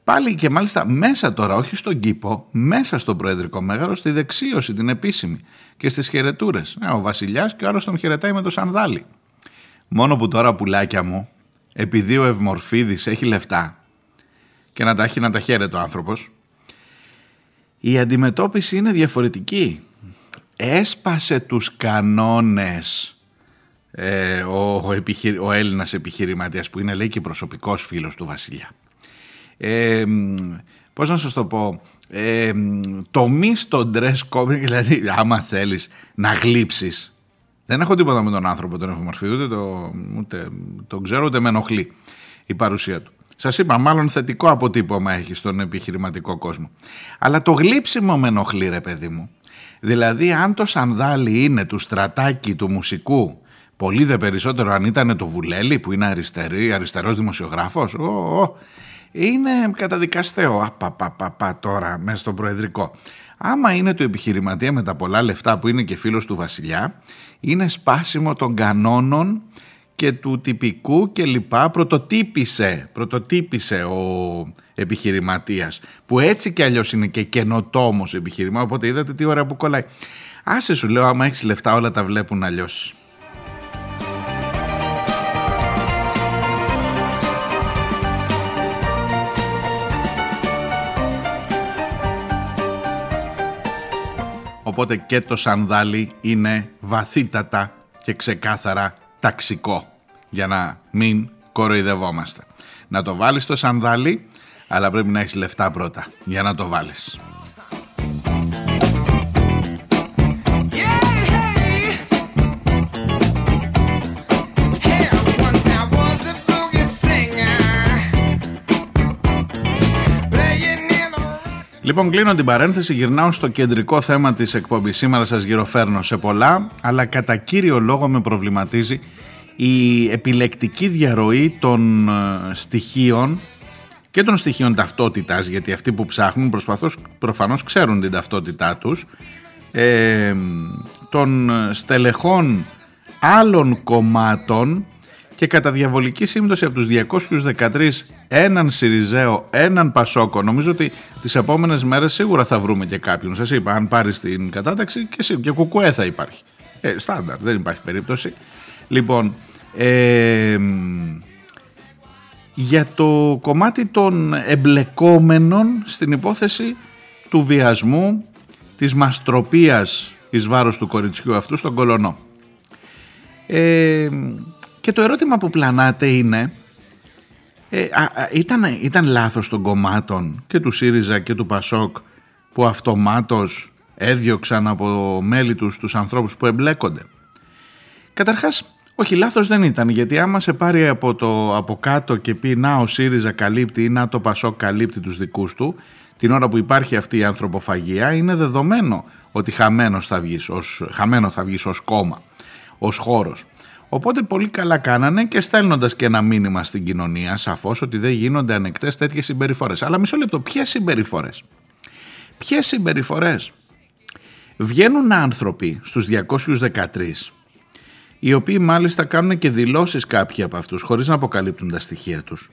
Πάλι και μάλιστα μέσα τώρα, όχι στον κήπο, μέσα στο Προεδρικό Μέγαρο, στη δεξίωση την επίσημη και στις χαιρετούρες. Ε, ο βασιλιάς και ο άλλος τον χαιρετάει με το σανδάλι. Μόνο που τώρα πουλάκια μου, επειδή ο Ευμορφίδης έχει λεφτά και να τα έχει να τα χαίρεται ο άνθρωπος, η αντιμετώπιση είναι διαφορετική. Έσπασε τους κανόνες ε, ο, ο, επιχειρη, ο Έλληνας επιχειρηματίας που είναι λέει και προσωπικός φίλος του βασιλιά ε, πώς να σας το πω, ε, το μη στο dress code, δηλαδή άμα θέλεις να γλύψεις, δεν έχω τίποτα με τον άνθρωπο τον εφημορφή, ούτε, το, ούτε τον ξέρω ούτε με ενοχλεί η παρουσία του. Σας είπα, μάλλον θετικό αποτύπωμα έχει στον επιχειρηματικό κόσμο. Αλλά το γλύψιμο με ενοχλεί ρε παιδί μου. Δηλαδή αν το σανδάλι είναι του στρατάκι του μουσικού, πολύ δε περισσότερο αν ήταν το βουλέλι που είναι αριστερή, αριστερός δημοσιογράφος, ο, είναι καταδικαστέο. Απαπαπαπα τώρα μέσα στο προεδρικό. Άμα είναι του επιχειρηματία με τα πολλά λεφτά που είναι και φίλος του βασιλιά, είναι σπάσιμο των κανόνων και του τυπικού και λοιπά. Πρωτοτύπησε, πρωτοτύπησε ο επιχειρηματίας που έτσι κι αλλιώς είναι και καινοτόμος επιχειρημά οπότε είδατε τι ώρα που κολλάει. Άσε σου λέω άμα έχεις λεφτά όλα τα βλέπουν αλλιώς. Οπότε και το σανδάλι είναι βαθύτατα και ξεκάθαρα ταξικό για να μην κοροϊδευόμαστε. Να το βάλεις το σανδάλι, αλλά πρέπει να έχεις λεφτά πρώτα για να το βάλεις. Λοιπόν, κλείνω την παρένθεση, γυρνάω στο κεντρικό θέμα της εκπομπής. Σήμερα σας γυροφέρνω σε πολλά, αλλά κατά κύριο λόγο με προβληματίζει η επιλεκτική διαρροή των ε, στοιχείων και των στοιχείων ταυτότητας, γιατί αυτοί που ψάχνουν προσπαθώς, προφανώς ξέρουν την ταυτότητά τους, ε, των στελεχών άλλων κομμάτων και κατά διαβολική σύμπτωση από τους 213 έναν Σιριζέο, έναν Πασόκο. Νομίζω ότι τις επόμενες μέρες σίγουρα θα βρούμε και κάποιον. Σας είπα, αν πάρεις την κατάταξη και, και κουκουέ θα υπάρχει. Ε, στάνταρ, δεν υπάρχει περίπτωση. Λοιπόν, ε, για το κομμάτι των εμπλεκόμενων στην υπόθεση του βιασμού, της μαστροπίας εις βάρος του κοριτσιού αυτού στον Κολονό. Ε, και το ερώτημα που πλανάτε είναι ε, ήταν, ήταν λάθος των κομμάτων και του ΣΥΡΙΖΑ και του ΠΑΣΟΚ που αυτομάτως έδιωξαν από μέλη τους τους ανθρώπους που εμπλέκονται. Καταρχάς, όχι λάθος δεν ήταν γιατί άμα σε πάρει από, το, από κάτω και πει να ο ΣΥΡΙΖΑ καλύπτει ή να το ΠΑΣΟΚ καλύπτει τους δικούς του την ώρα που υπάρχει αυτή η ανθρωποφαγία είναι δεδομένο ότι χαμένος θα βγεις ως, χαμένο θα βγεις ως κόμμα, ως χώρος. Οπότε πολύ καλά κάνανε και στέλνοντας και ένα μήνυμα στην κοινωνία, σαφώς ότι δεν γίνονται ανεκτέ τέτοιες συμπεριφορές. Αλλά μισό λεπτό, ποιες συμπεριφορές; Ποιες συμπεριφορές; Βγαίνουν άνθρωποι στους 213 οι οποίοι μάλιστα κάνουν και δηλώσεις κάποιοι από αυτούς χωρίς να αποκαλύπτουν τα στοιχεία τους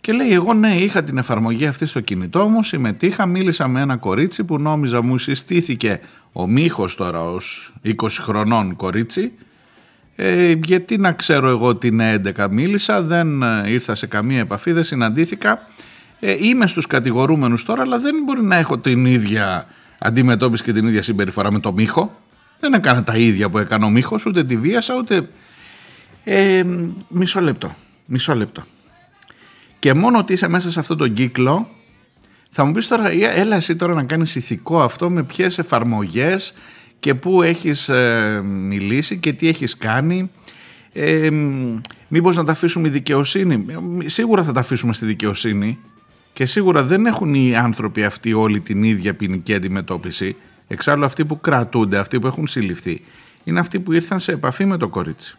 και λέει εγώ ναι είχα την εφαρμογή αυτή στο κινητό μου, συμμετείχα, μίλησα με ένα κορίτσι που νόμιζα μου συστήθηκε ο Μίχος τώρα ως 20 χρονών κορίτσι ε, γιατί να ξέρω εγώ ότι είναι 11 μίλησα, δεν ε, ήρθα σε καμία επαφή, δεν συναντήθηκα. Ε, είμαι στους κατηγορούμενους τώρα, αλλά δεν μπορεί να έχω την ίδια αντιμετώπιση και την ίδια συμπεριφορά με το Μίχο. Δεν έκανα τα ίδια που έκανε ο Μίχος, ούτε τη βίασα, ούτε... Ε, μισό λεπτό, μισό λεπτό. Και μόνο ότι είσαι μέσα σε αυτόν τον κύκλο, θα μου πεις τώρα, έλα εσύ τώρα να κάνεις ηθικό αυτό με ποιες εφαρμογές, και πού έχεις ε, μιλήσει και τι έχεις κάνει. Ε, μήπως να τα αφήσουμε η δικαιοσύνη. Σίγουρα θα τα αφήσουμε στη δικαιοσύνη και σίγουρα δεν έχουν οι άνθρωποι αυτοί όλοι την ίδια ποινική αντιμετώπιση. Εξάλλου αυτοί που κρατούνται, αυτοί που έχουν συλληφθεί, είναι αυτοί που ήρθαν σε επαφή με το κορίτσι.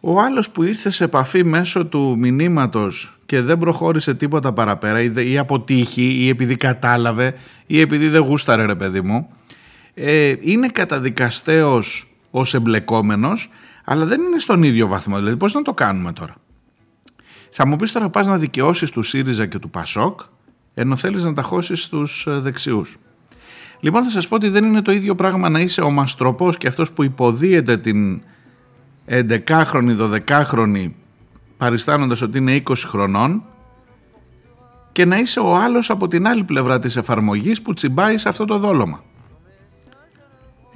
Ο άλλος που ήρθε σε επαφή μέσω του μηνύματος και δεν προχώρησε τίποτα παραπέρα ή από τύχη ή επειδή κατάλαβε ή επειδή δεν γούσταρε ρε παιδί μου ε, είναι καταδικαστέος ως εμπλεκόμενος αλλά δεν είναι στον ίδιο βαθμό. Δηλαδή πώς να το κάνουμε τώρα; Θα μου πεις τώρα πας να δικαιώσεις του ΣΥΡΙΖΑ και του ΠΑΣΟΚ ενώ θέλεις να τα χώσεις στους ε, δεξιούς. Λοιπόν θα σας πω ότι δεν είναι το ίδιο πράγμα να είσαι ο μαστροπός και αυτός που υποδίεται την 11χρονη, 12χρονη παριστάνοντας ότι είναι 20 χρονών και να είσαι ο άλλος από την άλλη πλευρά της εφαρμογής που τσιμπάει σε αυτό το δόλωμα.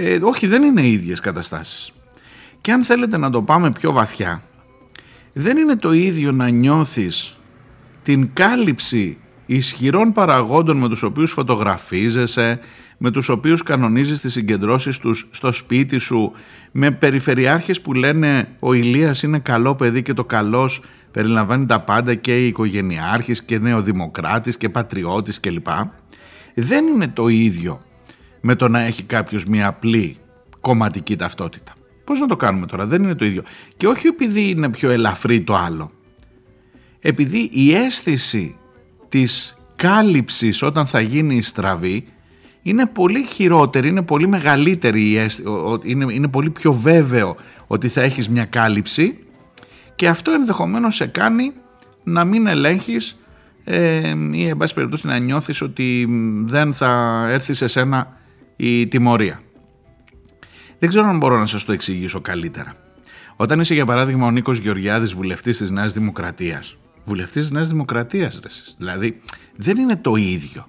Ε, όχι, δεν είναι οι ίδιες καταστάσεις. Και αν θέλετε να το πάμε πιο βαθιά, δεν είναι το ίδιο να νιώθεις την κάλυψη ισχυρών παραγόντων με τους οποίους φωτογραφίζεσαι, με τους οποίους κανονίζεις τις συγκεντρώσεις τους στο σπίτι σου, με περιφερειάρχες που λένε ο Ηλίας είναι καλό παιδί και το καλός περιλαμβάνει τα πάντα και η οικογενειάρχης και νεοδημοκράτης και πατριώτης κλπ. Δεν είναι το ίδιο με το να έχει κάποιος μια απλή κομματική ταυτότητα. Πώς να το κάνουμε τώρα, δεν είναι το ίδιο. Και όχι επειδή είναι πιο ελαφρύ το άλλο. Επειδή η αίσθηση της κάλυψης όταν θα γίνει η στραβή είναι πολύ χειρότερη, είναι πολύ μεγαλύτερη η αίσθηση, είναι, είναι πολύ πιο βέβαιο ότι θα έχεις μια κάλυψη και αυτό ενδεχομένως σε κάνει να μην ελέγχεις ε, ή εν πάση περιπτώσει να νιώθεις ότι δεν θα έρθεις σε σένα η τιμωρία. Δεν ξέρω αν μπορώ να σας το εξηγήσω καλύτερα. Όταν είσαι για παράδειγμα ο Νίκος Γεωργιάδης βουλευτής της Νέας Δημοκρατίας, βουλευτής της Νέας Δημοκρατίας ρε, δηλαδή δεν είναι το ίδιο.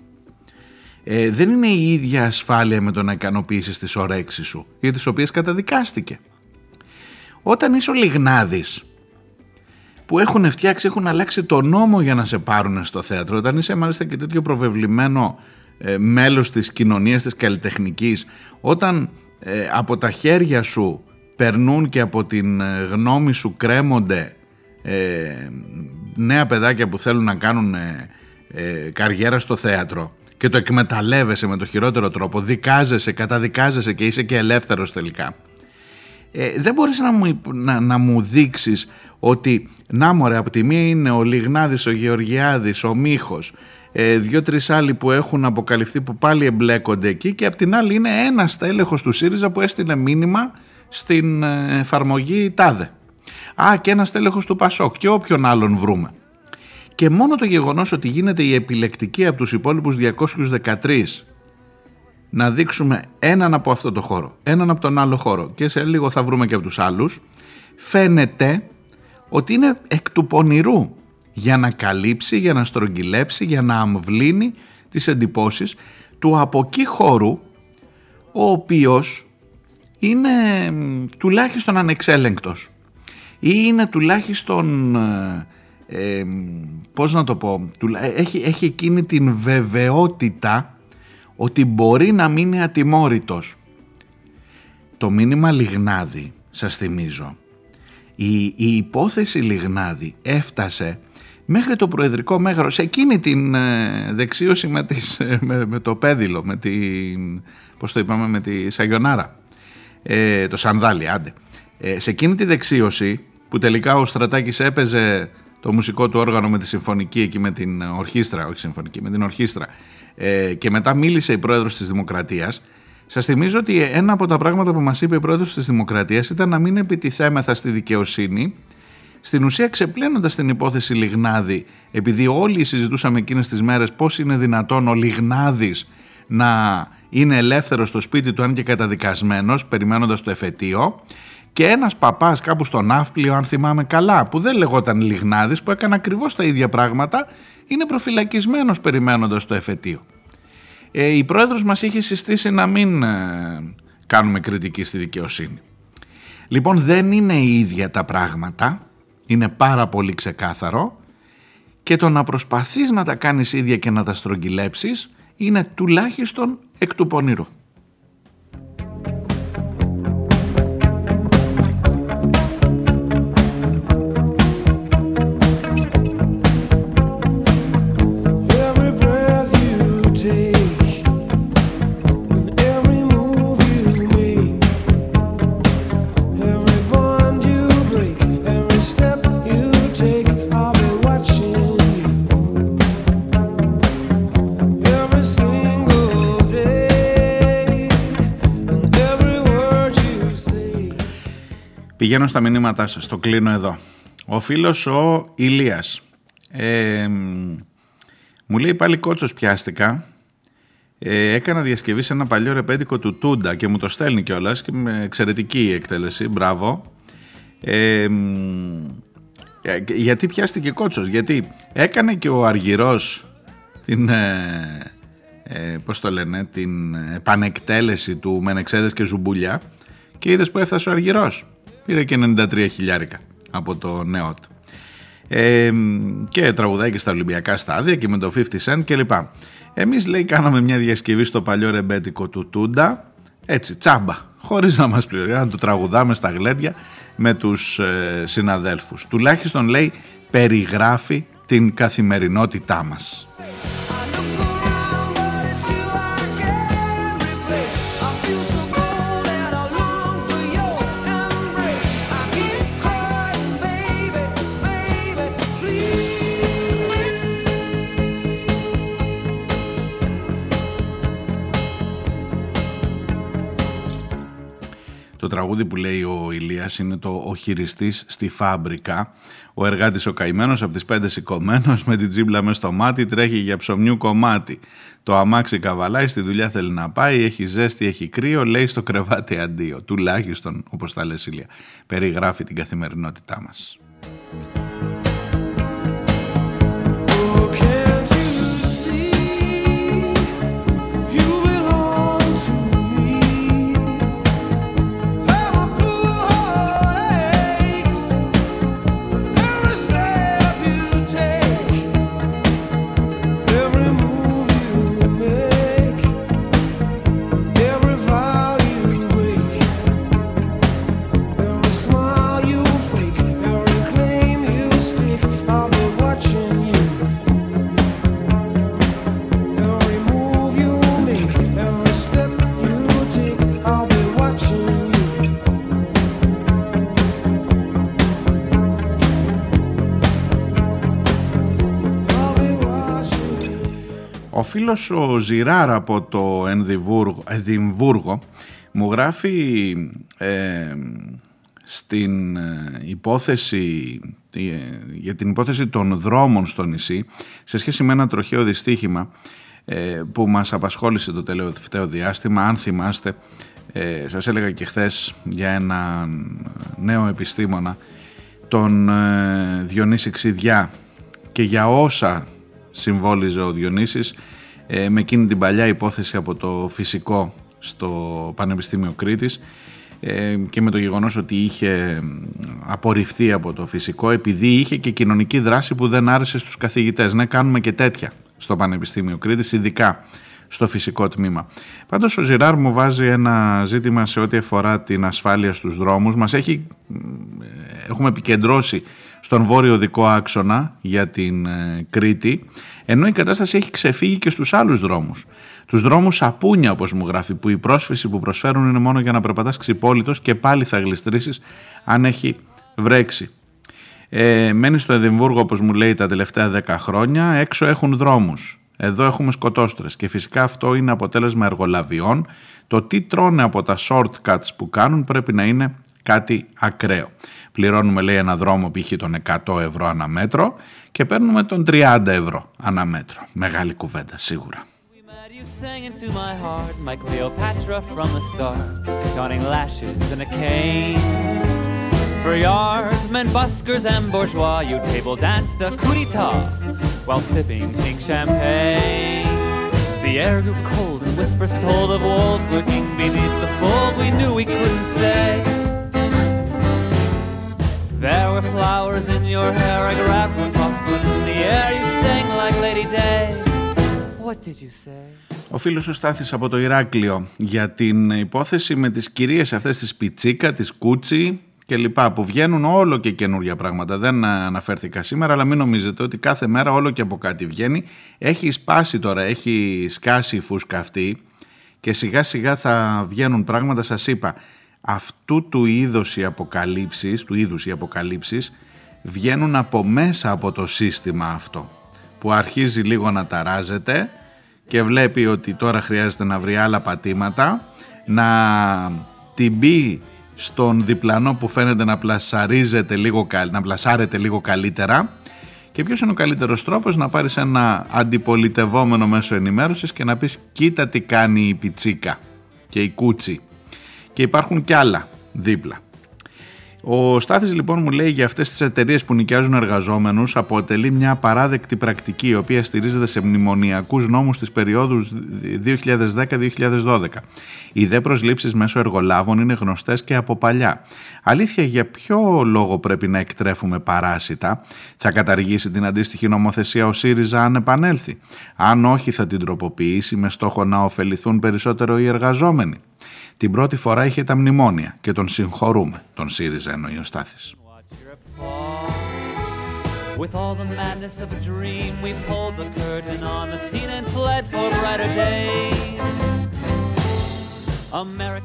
Ε, δεν είναι η ίδια ασφάλεια με το να ικανοποιήσεις τις ωρέξεις σου, για τις οποίες καταδικάστηκε. Όταν είσαι ο Λιγνάδης, που έχουν φτιάξει, έχουν αλλάξει το νόμο για να σε πάρουν στο θέατρο, όταν είσαι μάλιστα και τέτοιο προβεβλημένο ε, μέλος της κοινωνίας της καλλιτεχνικής όταν ε, από τα χέρια σου περνούν και από την ε, γνώμη σου κρέμονται νέα παιδάκια που θέλουν να κάνουν ε, καριέρα στο θέατρο και το εκμεταλλεύεσαι με το χειρότερο τρόπο, δικάζεσαι, καταδικάζεσαι και είσαι και ελεύθερος τελικά. Ε, δεν μπορείς να μου, να, να μου δείξεις ότι να μωρέ από τη μία είναι ο Λιγνάδης, ο Γεωργιάδης, ο Μίχος, ε, δύο-τρεις άλλοι που έχουν αποκαλυφθεί που πάλι εμπλέκονται εκεί και από την άλλη είναι ένας τέλεχος του ΣΥΡΙΖΑ που έστειλε μήνυμα στην ε, εφαρμογή ΤΑΔΕ. Α και ένας τέλεχος του ΠΑΣΟΚ και όποιον άλλον βρούμε. Και μόνο το γεγονός ότι γίνεται η επιλεκτική από τους υπόλοιπους 213 να δείξουμε έναν από αυτό το χώρο, έναν από τον άλλο χώρο και σε λίγο θα βρούμε και από τους άλλους, φαίνεται ότι είναι εκ του πονηρού για να καλύψει, για να στρογγυλέψει, για να αμβλύνει τις εντυπώσεις του από εκεί χώρου ο οποίος είναι τουλάχιστον ανεξέλεγκτος ή είναι τουλάχιστον ε, ε, πώς να το πω έχει, έχει εκείνη την βεβαιότητα ότι μπορεί να μείνει ατιμόρυτος. Το μήνυμα Λιγνάδη σας θυμίζω. Η, η υπόθεση Λιγνάδη έφτασε μέχρι το προεδρικό μέγαρος σε εκείνη την ε, δεξίωση με, τις, ε, με, το πέδιλο με την, πώς το είπαμε με τη Σαγιονάρα. Ε, το Σανδάλι άντε. Ε, σε εκείνη τη δεξίωση που τελικά ο Στρατάκης έπαιζε το μουσικό του όργανο με τη συμφωνική εκεί με την ορχήστρα, όχι συμφωνική, με την ορχήστρα ε, και μετά μίλησε η πρόεδρος της Δημοκρατίας Σας θυμίζω ότι ένα από τα πράγματα που μας είπε η πρόεδρος της Δημοκρατίας ήταν να μην επιτιθέμεθα στη δικαιοσύνη, στην ουσία ξεπλένοντας την υπόθεση Λιγνάδη, επειδή όλοι συζητούσαμε εκείνες τις μέρες πώς είναι δυνατόν ο Λιγνάδης να είναι ελεύθερος στο σπίτι του, αν και καταδικασμένος, περιμένοντας το εφετείο. Και ένας παπάς κάπου στον Ναύπλιο, αν θυμάμαι καλά, που δεν λεγόταν Λιγνάδης, που έκανε ακριβώς τα ίδια πράγματα, είναι προφυλακισμένος περιμένοντας το εφετείο. Ε, η πρόεδρος μας είχε συστήσει να μην ε, κάνουμε κριτική στη δικαιοσύνη. Λοιπόν δεν είναι η ίδια τα πράγματα, είναι πάρα πολύ ξεκάθαρο και το να προσπαθείς να τα κάνεις ίδια και να τα στρογγυλέψεις είναι τουλάχιστον εκ του πονηρού. Πηγαίνω στα μηνύματά σας, το κλείνω εδώ. Ο φίλος ο Ηλίας. Ε, μου λέει πάλι κότσος πιάστηκα. Ε, έκανα διασκευή σε ένα παλιό ρεπέτικο του Τούντα και μου το στέλνει κιόλας και με εξαιρετική εκτέλεση. Μπράβο. Ε, γιατί πιάστηκε κότσος, γιατί έκανε και ο Αργυρός την, ε, ε, πώς το λένε, την επανεκτέλεση του Μενεξέδες και Ζουμπούλια και είδες που έφτασε ο Αργυρός. Πήρε και 93 χιλιάρικα από το νέο ε, και τραγουδάει και στα Ολυμπιακά στάδια και με το 50 Cent κλπ. Εμείς λέει κάναμε μια διασκευή στο παλιό ρεμπέτικο του Τούντα έτσι τσάμπα χωρίς να μας πληρώνει να το τραγουδάμε στα γλέντια με τους ε, συναδέλφους. Τουλάχιστον λέει περιγράφει την καθημερινότητά μας. Τραγούδι που λέει ο Ηλίας είναι το «Ο χειριστής στη φάμπρικα». Ο εργάτης ο καημένος από τις πέντε σηκωμένος με την τζίμπλα μες στο μάτι τρέχει για ψωμιού κομμάτι. Το αμάξι καβαλάει, στη δουλειά θέλει να πάει, έχει ζέστη, έχει κρύο, λέει στο κρεβάτι αντίο. Τουλάχιστον, όπως τα λέει Ηλία, περιγράφει την καθημερινότητά μας. ο φίλος ο Ζιράρ από το Εδιμβούργο μου γράφει ε, στην ε, υπόθεση ε, για την υπόθεση των δρόμων στο νησί σε σχέση με ένα τροχαίο δυστύχημα ε, που μας απασχόλησε το τελευταίο διάστημα. Αν θυμάστε ε, σας έλεγα και χθες για ένα νέο επιστήμονα τον Διονύση Ξηδιά. Και για όσα συμβόλιζε ο Διονύσης με εκείνη την παλιά υπόθεση από το φυσικό στο Πανεπιστήμιο Κρήτης ε, και με το γεγονός ότι είχε απορριφθεί από το φυσικό επειδή είχε και κοινωνική δράση που δεν άρεσε στους καθηγητές. Ναι, κάνουμε και τέτοια στο Πανεπιστήμιο Κρήτης, ειδικά στο φυσικό τμήμα. Πάντως ο Ζιράρ μου βάζει ένα ζήτημα σε ό,τι αφορά την ασφάλεια στους δρόμους. Μας έχει, έχουμε επικεντρώσει στον βόρειο δικό άξονα για την ε, Κρήτη, ενώ η κατάσταση έχει ξεφύγει και στους άλλους δρόμους. Τους δρόμους σαπούνια όπως μου γράφει, που η πρόσφυση που προσφέρουν είναι μόνο για να περπατάς ξυπόλυτος και πάλι θα γλιστρήσεις αν έχει βρέξει. Ε, μένει στο Εδιμβούργο όπως μου λέει τα τελευταία 10 χρόνια, έξω έχουν δρόμους. Εδώ έχουμε σκοτώστρες και φυσικά αυτό είναι αποτέλεσμα εργολαβιών. Το τι τρώνε από τα shortcuts που κάνουν πρέπει να είναι κάτι ακραίο. Πληρώνουμε λέει ένα δρόμο π.χ. των 100 ευρώ ανά μέτρο και παίρνουμε τον 30 ευρώ ανά μέτρο. Μεγάλη κουβέντα σίγουρα. For yards, men, buskers, and bourgeois, you table danced a coup d'etat while sipping pink champagne. The air grew cold and whispers told of wolves lurking beneath the fold. We knew we couldn't stay. There were flowers in your hair, I grabbed one, tossed one in the air. You sang like Lady Day. What did you say? Ο φίλος ο Στάθης από το Ηράκλειο για την υπόθεση με τις κυρίες αυτές της Πιτσίκα, της Κούτσι, και λοιπά που βγαίνουν όλο και καινούργια πράγματα. Δεν αναφέρθηκα σήμερα, αλλά μην νομίζετε ότι κάθε μέρα όλο και από κάτι βγαίνει. Έχει σπάσει τώρα, έχει σκάσει η φούσκα αυτή και σιγά σιγά θα βγαίνουν πράγματα. Σας είπα, αυτού του είδους οι αποκαλύψεις, του είδους οι αποκαλύψεις βγαίνουν από μέσα από το σύστημα αυτό που αρχίζει λίγο να ταράζεται και βλέπει ότι τώρα χρειάζεται να βρει άλλα πατήματα να την μπει στον διπλανό που φαίνεται να, πλασαρίζεται λίγο, να πλασάρεται λίγο καλύτερα. Και ποιος είναι ο καλύτερος τρόπος να πάρεις ένα αντιπολιτευόμενο μέσο ενημέρωσης και να πεις κοίτα τι κάνει η πιτσίκα και η κούτσι και υπάρχουν κι άλλα δίπλα. Ο Στάθης λοιπόν μου λέει για αυτές τις εταιρείες που νοικιάζουν εργαζόμενους αποτελεί μια παράδεκτη πρακτική η οποία στηρίζεται σε μνημονιακούς νόμους της περίοδου 2010-2012. Οι δε προσλήψεις μέσω εργολάβων είναι γνωστές και από παλιά. Αλήθεια για ποιο λόγο πρέπει να εκτρέφουμε παράσιτα; Θα καταργήσει την αντίστοιχη νομοθεσία ο ΣΥΡΙΖΑ αν επανέλθει; Αν όχι θα την τροποποιήσει με στόχο να ωφεληθούν περισσότερο οι εργαζόμενοι; Την πρώτη φορά είχε τα μνημόνια και τον συγχωρούμε, τον ΣΥΡΙΖΑ εννοεί ο Στάθης. With all the madness of a dream, we pulled the curtain on the scene and fled for brighter days.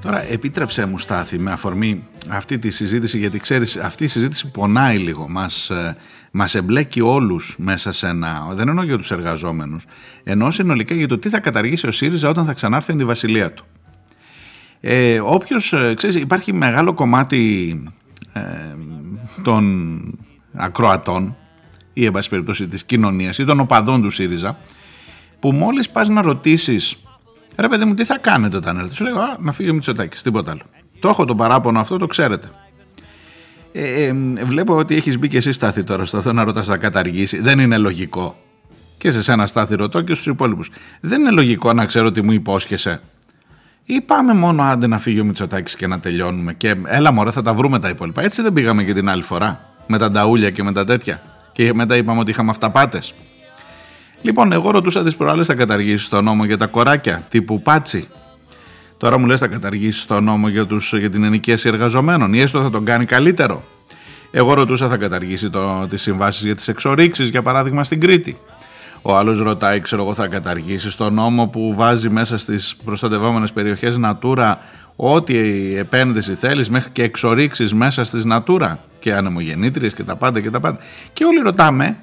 Τώρα επίτρεψέ μου Στάθη με αφορμή αυτή τη συζήτηση γιατί ξέρεις αυτή η συζήτηση πονάει λίγο μας, ε, μας εμπλέκει όλους μέσα σε ένα δεν εννοώ για τους εργαζόμενους ενώ συνολικά για το τι θα καταργήσει ο ΣΥΡΙΖΑ όταν θα ξανάρθει τη βασιλεία του ε, όποιος, ε, ξέρεις, υπάρχει μεγάλο κομμάτι ε, των ακροατών ή εν πάση περιπτώσει της κοινωνίας ή των οπαδών του ΣΥΡΙΖΑ που μόλις πας να ρωτήσεις ρε παιδί μου τι θα κάνετε όταν έρθεις; Σου λέω α, να φύγει ο Μητσοτάκης, τίποτα άλλο το έχω το παράπονο αυτό, το ξέρετε. Ε, ε, βλέπω ότι έχεις μπει και εσύ στάθη τώρα στο αυτό να ρωτάς θα καταργήσει. Δεν είναι λογικό. Και σε ένα στάθη ρωτώ και στους υπόλοιπους. Δεν είναι λογικό να ξέρω τι μου υπόσχεσαι ή πάμε μόνο άντε να φύγει ο Μητσοτάκης και να τελειώνουμε και έλα μωρέ θα τα βρούμε τα υπόλοιπα. Έτσι δεν πήγαμε και την άλλη φορά με τα νταούλια και με τα τέτοια και μετά είπαμε ότι είχαμε αυταπάτες. Λοιπόν, εγώ ρωτούσα τις προάλλες θα καταργήσεις το νόμο για τα κοράκια τύπου πάτσι; Τώρα μου λες θα καταργήσεις το νόμο για, τους, για την ενοικίαση εργαζομένων ή έστω θα τον κάνει καλύτερο; Εγώ ρωτούσα θα καταργήσει το, τις συμβάσεις για τις εξορίξεις για παράδειγμα στην Κρήτη. Ο άλλος ρωτάει, ξέρω εγώ, θα καταργήσεις τον νόμο που βάζει μέσα στις προστατευόμενες περιοχές Natura; Ό,τι επένδυση θέλεις μέχρι και εξορίξεις μέσα στις Natura και ανεμογεννήτριες και τα πάντα και τα πάντα. Και όλοι ρωτάμε,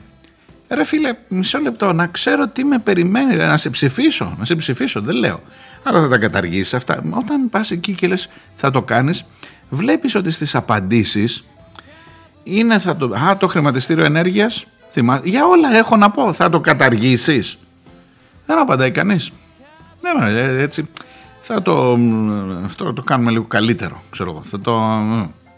Ρε φίλε, μισό λεπτό, να ξέρω τι με περιμένει, να σε ψηφίσω, να σε ψηφίσω, δεν λέω. Αλλά θα τα καταργήσεις αυτά. Όταν πας εκεί και λες, θα το κάνεις, βλέπεις ότι στις απαντήσεις είναι θα το. Α, το χρηματιστήριο ενέργεια. Για όλα έχω να πω. Θα το καταργήσεις. Δεν απαντάει κανείς. Δεν ε, έτσι. Θα το, αυτό το κάνουμε λίγο καλύτερο, ξέρω εγώ. Θα, το,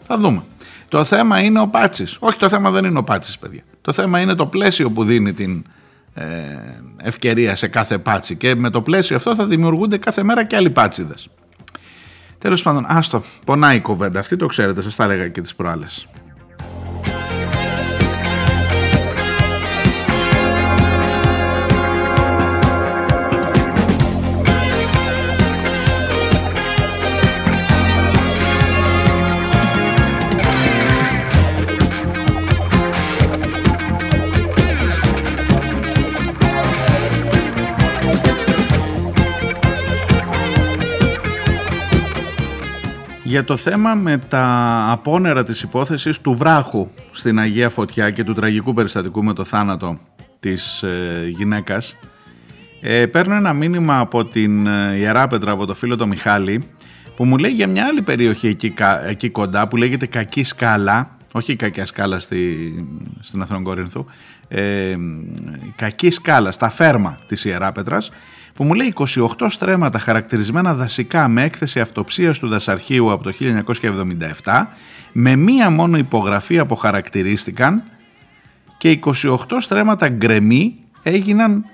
θα δούμε. Το θέμα είναι ο Πάτσης. Όχι, το θέμα δεν είναι ο Πάτσης, παιδιά. Το θέμα είναι το πλαίσιο που δίνει την ε, ευκαιρία σε κάθε πάτσι. Και με το πλαίσιο αυτό θα δημιουργούνται κάθε μέρα και άλλοι πάτσιδες. Τέλος πάντων, άστο, πονάει η κοβέντα αυτή, το ξέρετε, σας τα έλεγα και τις προάλλες. Για το θέμα με τα απόνερα της υπόθεσης του βράχου στην Αγία Φωτιά και του τραγικού περιστατικού με το θάνατο της ε, γυναίκας ε, παίρνω ένα μήνυμα από την ε, Ιεράπετρα από το φίλο του Μιχάλη που μου λέει για μια άλλη περιοχή εκεί, εκεί κοντά που λέγεται Κακή Σκάλα όχι η κακιά σκάλα στη, στην Αθηνοκόρινθου ε, κακή σκάλα στα φέρμα της Ιεράπετρας που μου λέει 28 στρέμματα χαρακτηρισμένα δασικά με έκθεση αυτοψίας του δασαρχείου από το 1977 με μία μόνο υπογραφή αποχαρακτηρίστηκαν και 28 στρέμματα γκρεμή έγιναν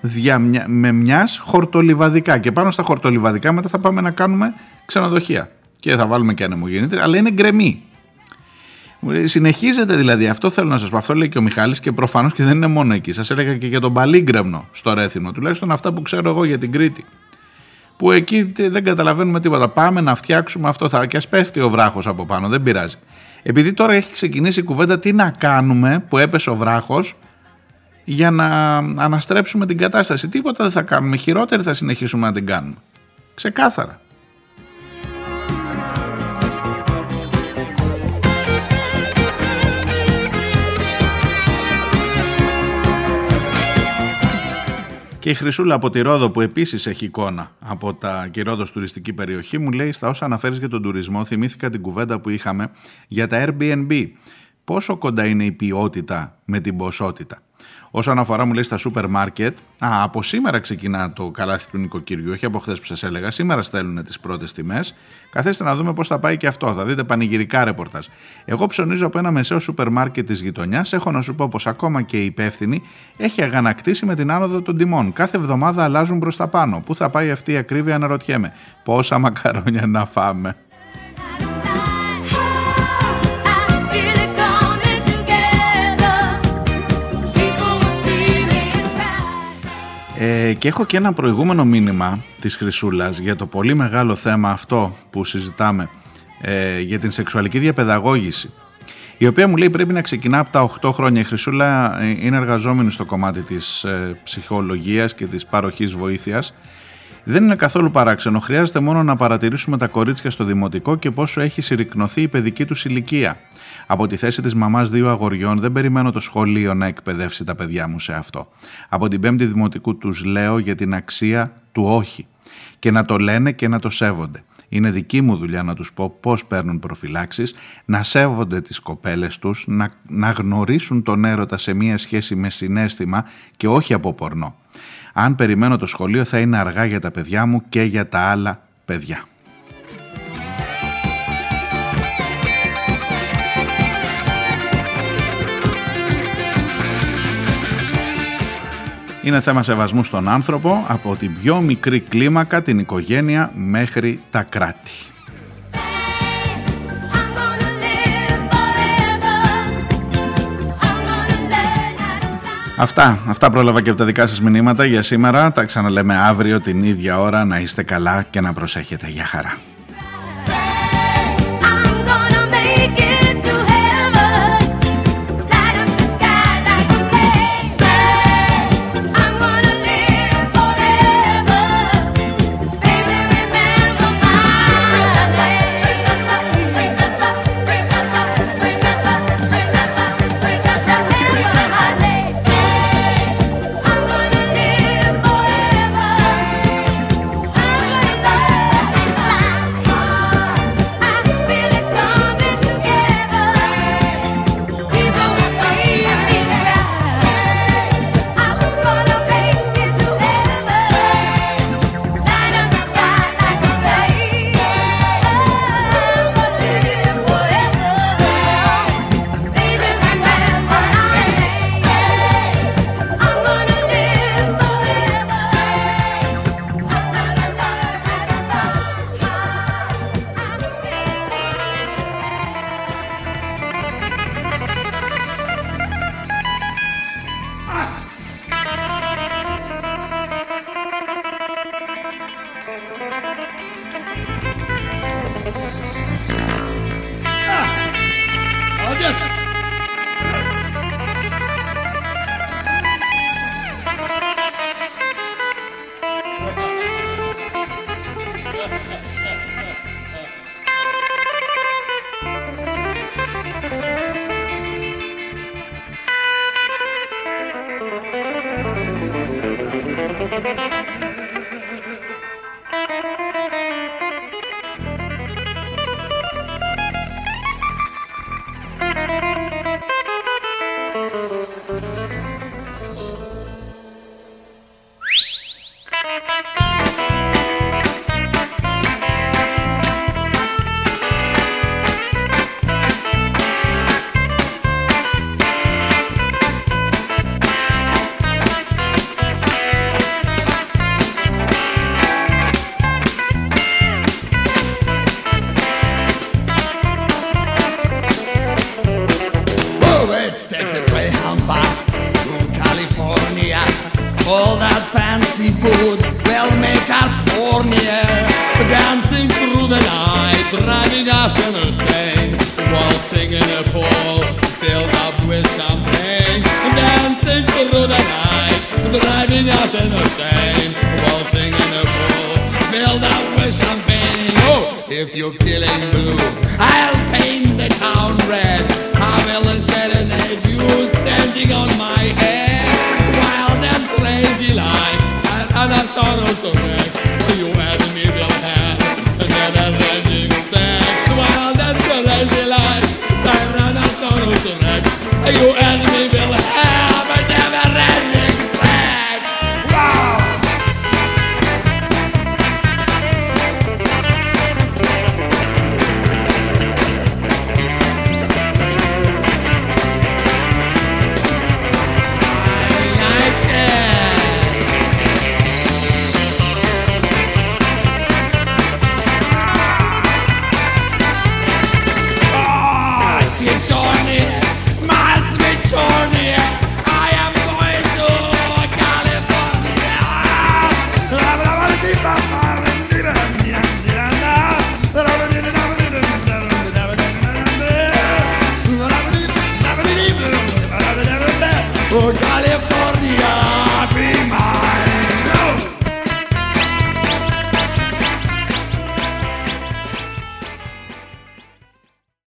με μιας χορτολιβαδικά. Και πάνω στα χορτολιβαδικά μετά θα πάμε να κάνουμε ξενοδοχεία. Και θα βάλουμε και ανεμογεννήτρια αλλά είναι γκρεμή Συνεχίζεται δηλαδή, αυτό θέλω να σας πω. Αυτό λέει και ο Μιχάλης και προφανώς και δεν είναι μόνο εκεί. Σας έλεγα και για τον Παλίγκρεμνο στο Ρέθινο, τουλάχιστον αυτά που ξέρω εγώ για την Κρήτη. Που εκεί δεν καταλαβαίνουμε τίποτα. Πάμε να φτιάξουμε αυτό. Θα, και ας πέφτει ο βράχος από πάνω, δεν πειράζει. Επειδή τώρα έχει ξεκινήσει η κουβέντα, τι να κάνουμε που έπεσε ο βράχος για να αναστρέψουμε την κατάσταση. Τίποτα δεν θα κάνουμε. Χειρότερη θα συνεχίσουμε να την κάνουμε. Ξεκάθαρα. Και η Χρυσούλα από τη Ρόδο που επίσης έχει εικόνα από τα και Ρόδος τουριστική περιοχή μου λέει στα όσα αναφέρεις για τον τουρισμό θυμήθηκα την κουβέντα που είχαμε για τα Airbnb. Πόσο κοντά είναι η ποιότητα με την ποσότητα; Όσον αφορά, μου λέει στα σούπερ μάρκετ, α, από σήμερα ξεκινά το καλάθι του νοικοκυριού, όχι από χθες που σας έλεγα. Σήμερα στέλνουν τις πρώτες τιμές. Καθίστε να δούμε πώς θα πάει και αυτό. Θα δείτε πανηγυρικά ρεπορτάζ. Εγώ ψωνίζω από ένα μεσαίο σούπερ μάρκετ της γειτονιάς. Έχω να σου πω πως ακόμα και η υπεύθυνη έχει αγανακτήσει με την άνοδο των τιμών. Κάθε εβδομάδα αλλάζουν προς τα πάνω. Πού θα πάει αυτή η ακρίβεια, αναρωτιέμαι. Πόσα μακαρόνια να φάμε. Ε, και έχω και ένα προηγούμενο μήνυμα της Χρυσούλας για το πολύ μεγάλο θέμα αυτό που συζητάμε ε, για την σεξουαλική διαπαιδαγώγηση η οποία μου λέει πρέπει να ξεκινά από τα 8 χρόνια. Η Χρυσούλα ε, είναι εργαζόμενη στο κομμάτι της ε, ψυχολογίας και της παροχής βοήθειας. Δεν είναι καθόλου παράξενο. Χρειάζεται μόνο να παρατηρήσουμε τα κορίτσια στο δημοτικό και πόσο έχει συρρυκνωθεί η παιδική τους ηλικία. Από τη θέση της μαμάς δύο αγοριών δεν περιμένω το σχολείο να εκπαιδεύσει τα παιδιά μου σε αυτό. Από την πέμπτη δημοτικού τους λέω για την αξία του όχι. Και να το λένε και να το σέβονται. Είναι δική μου δουλειά να τους πω πώς παίρνουν προφυλάξεις, να σέβονται τις κοπέλες τους, να, να γνωρίσουν τον έρωτα σε μία σχέση με συνέστημα και όχι από πορνό. Αν περιμένω το σχολείο θα είναι αργά για τα παιδιά μου και για τα άλλα παιδιά. Είναι θέμα σεβασμού στον άνθρωπο από την πιο μικρή κλίμακα, την οικογένεια, μέχρι τα κράτη. Αυτά, αυτά πρόλαβα και από τα δικά σας μηνύματα για σήμερα. Τα ξαναλέμε αύριο την ίδια ώρα. Να είστε καλά και να προσέχετε. Γεια χαρά.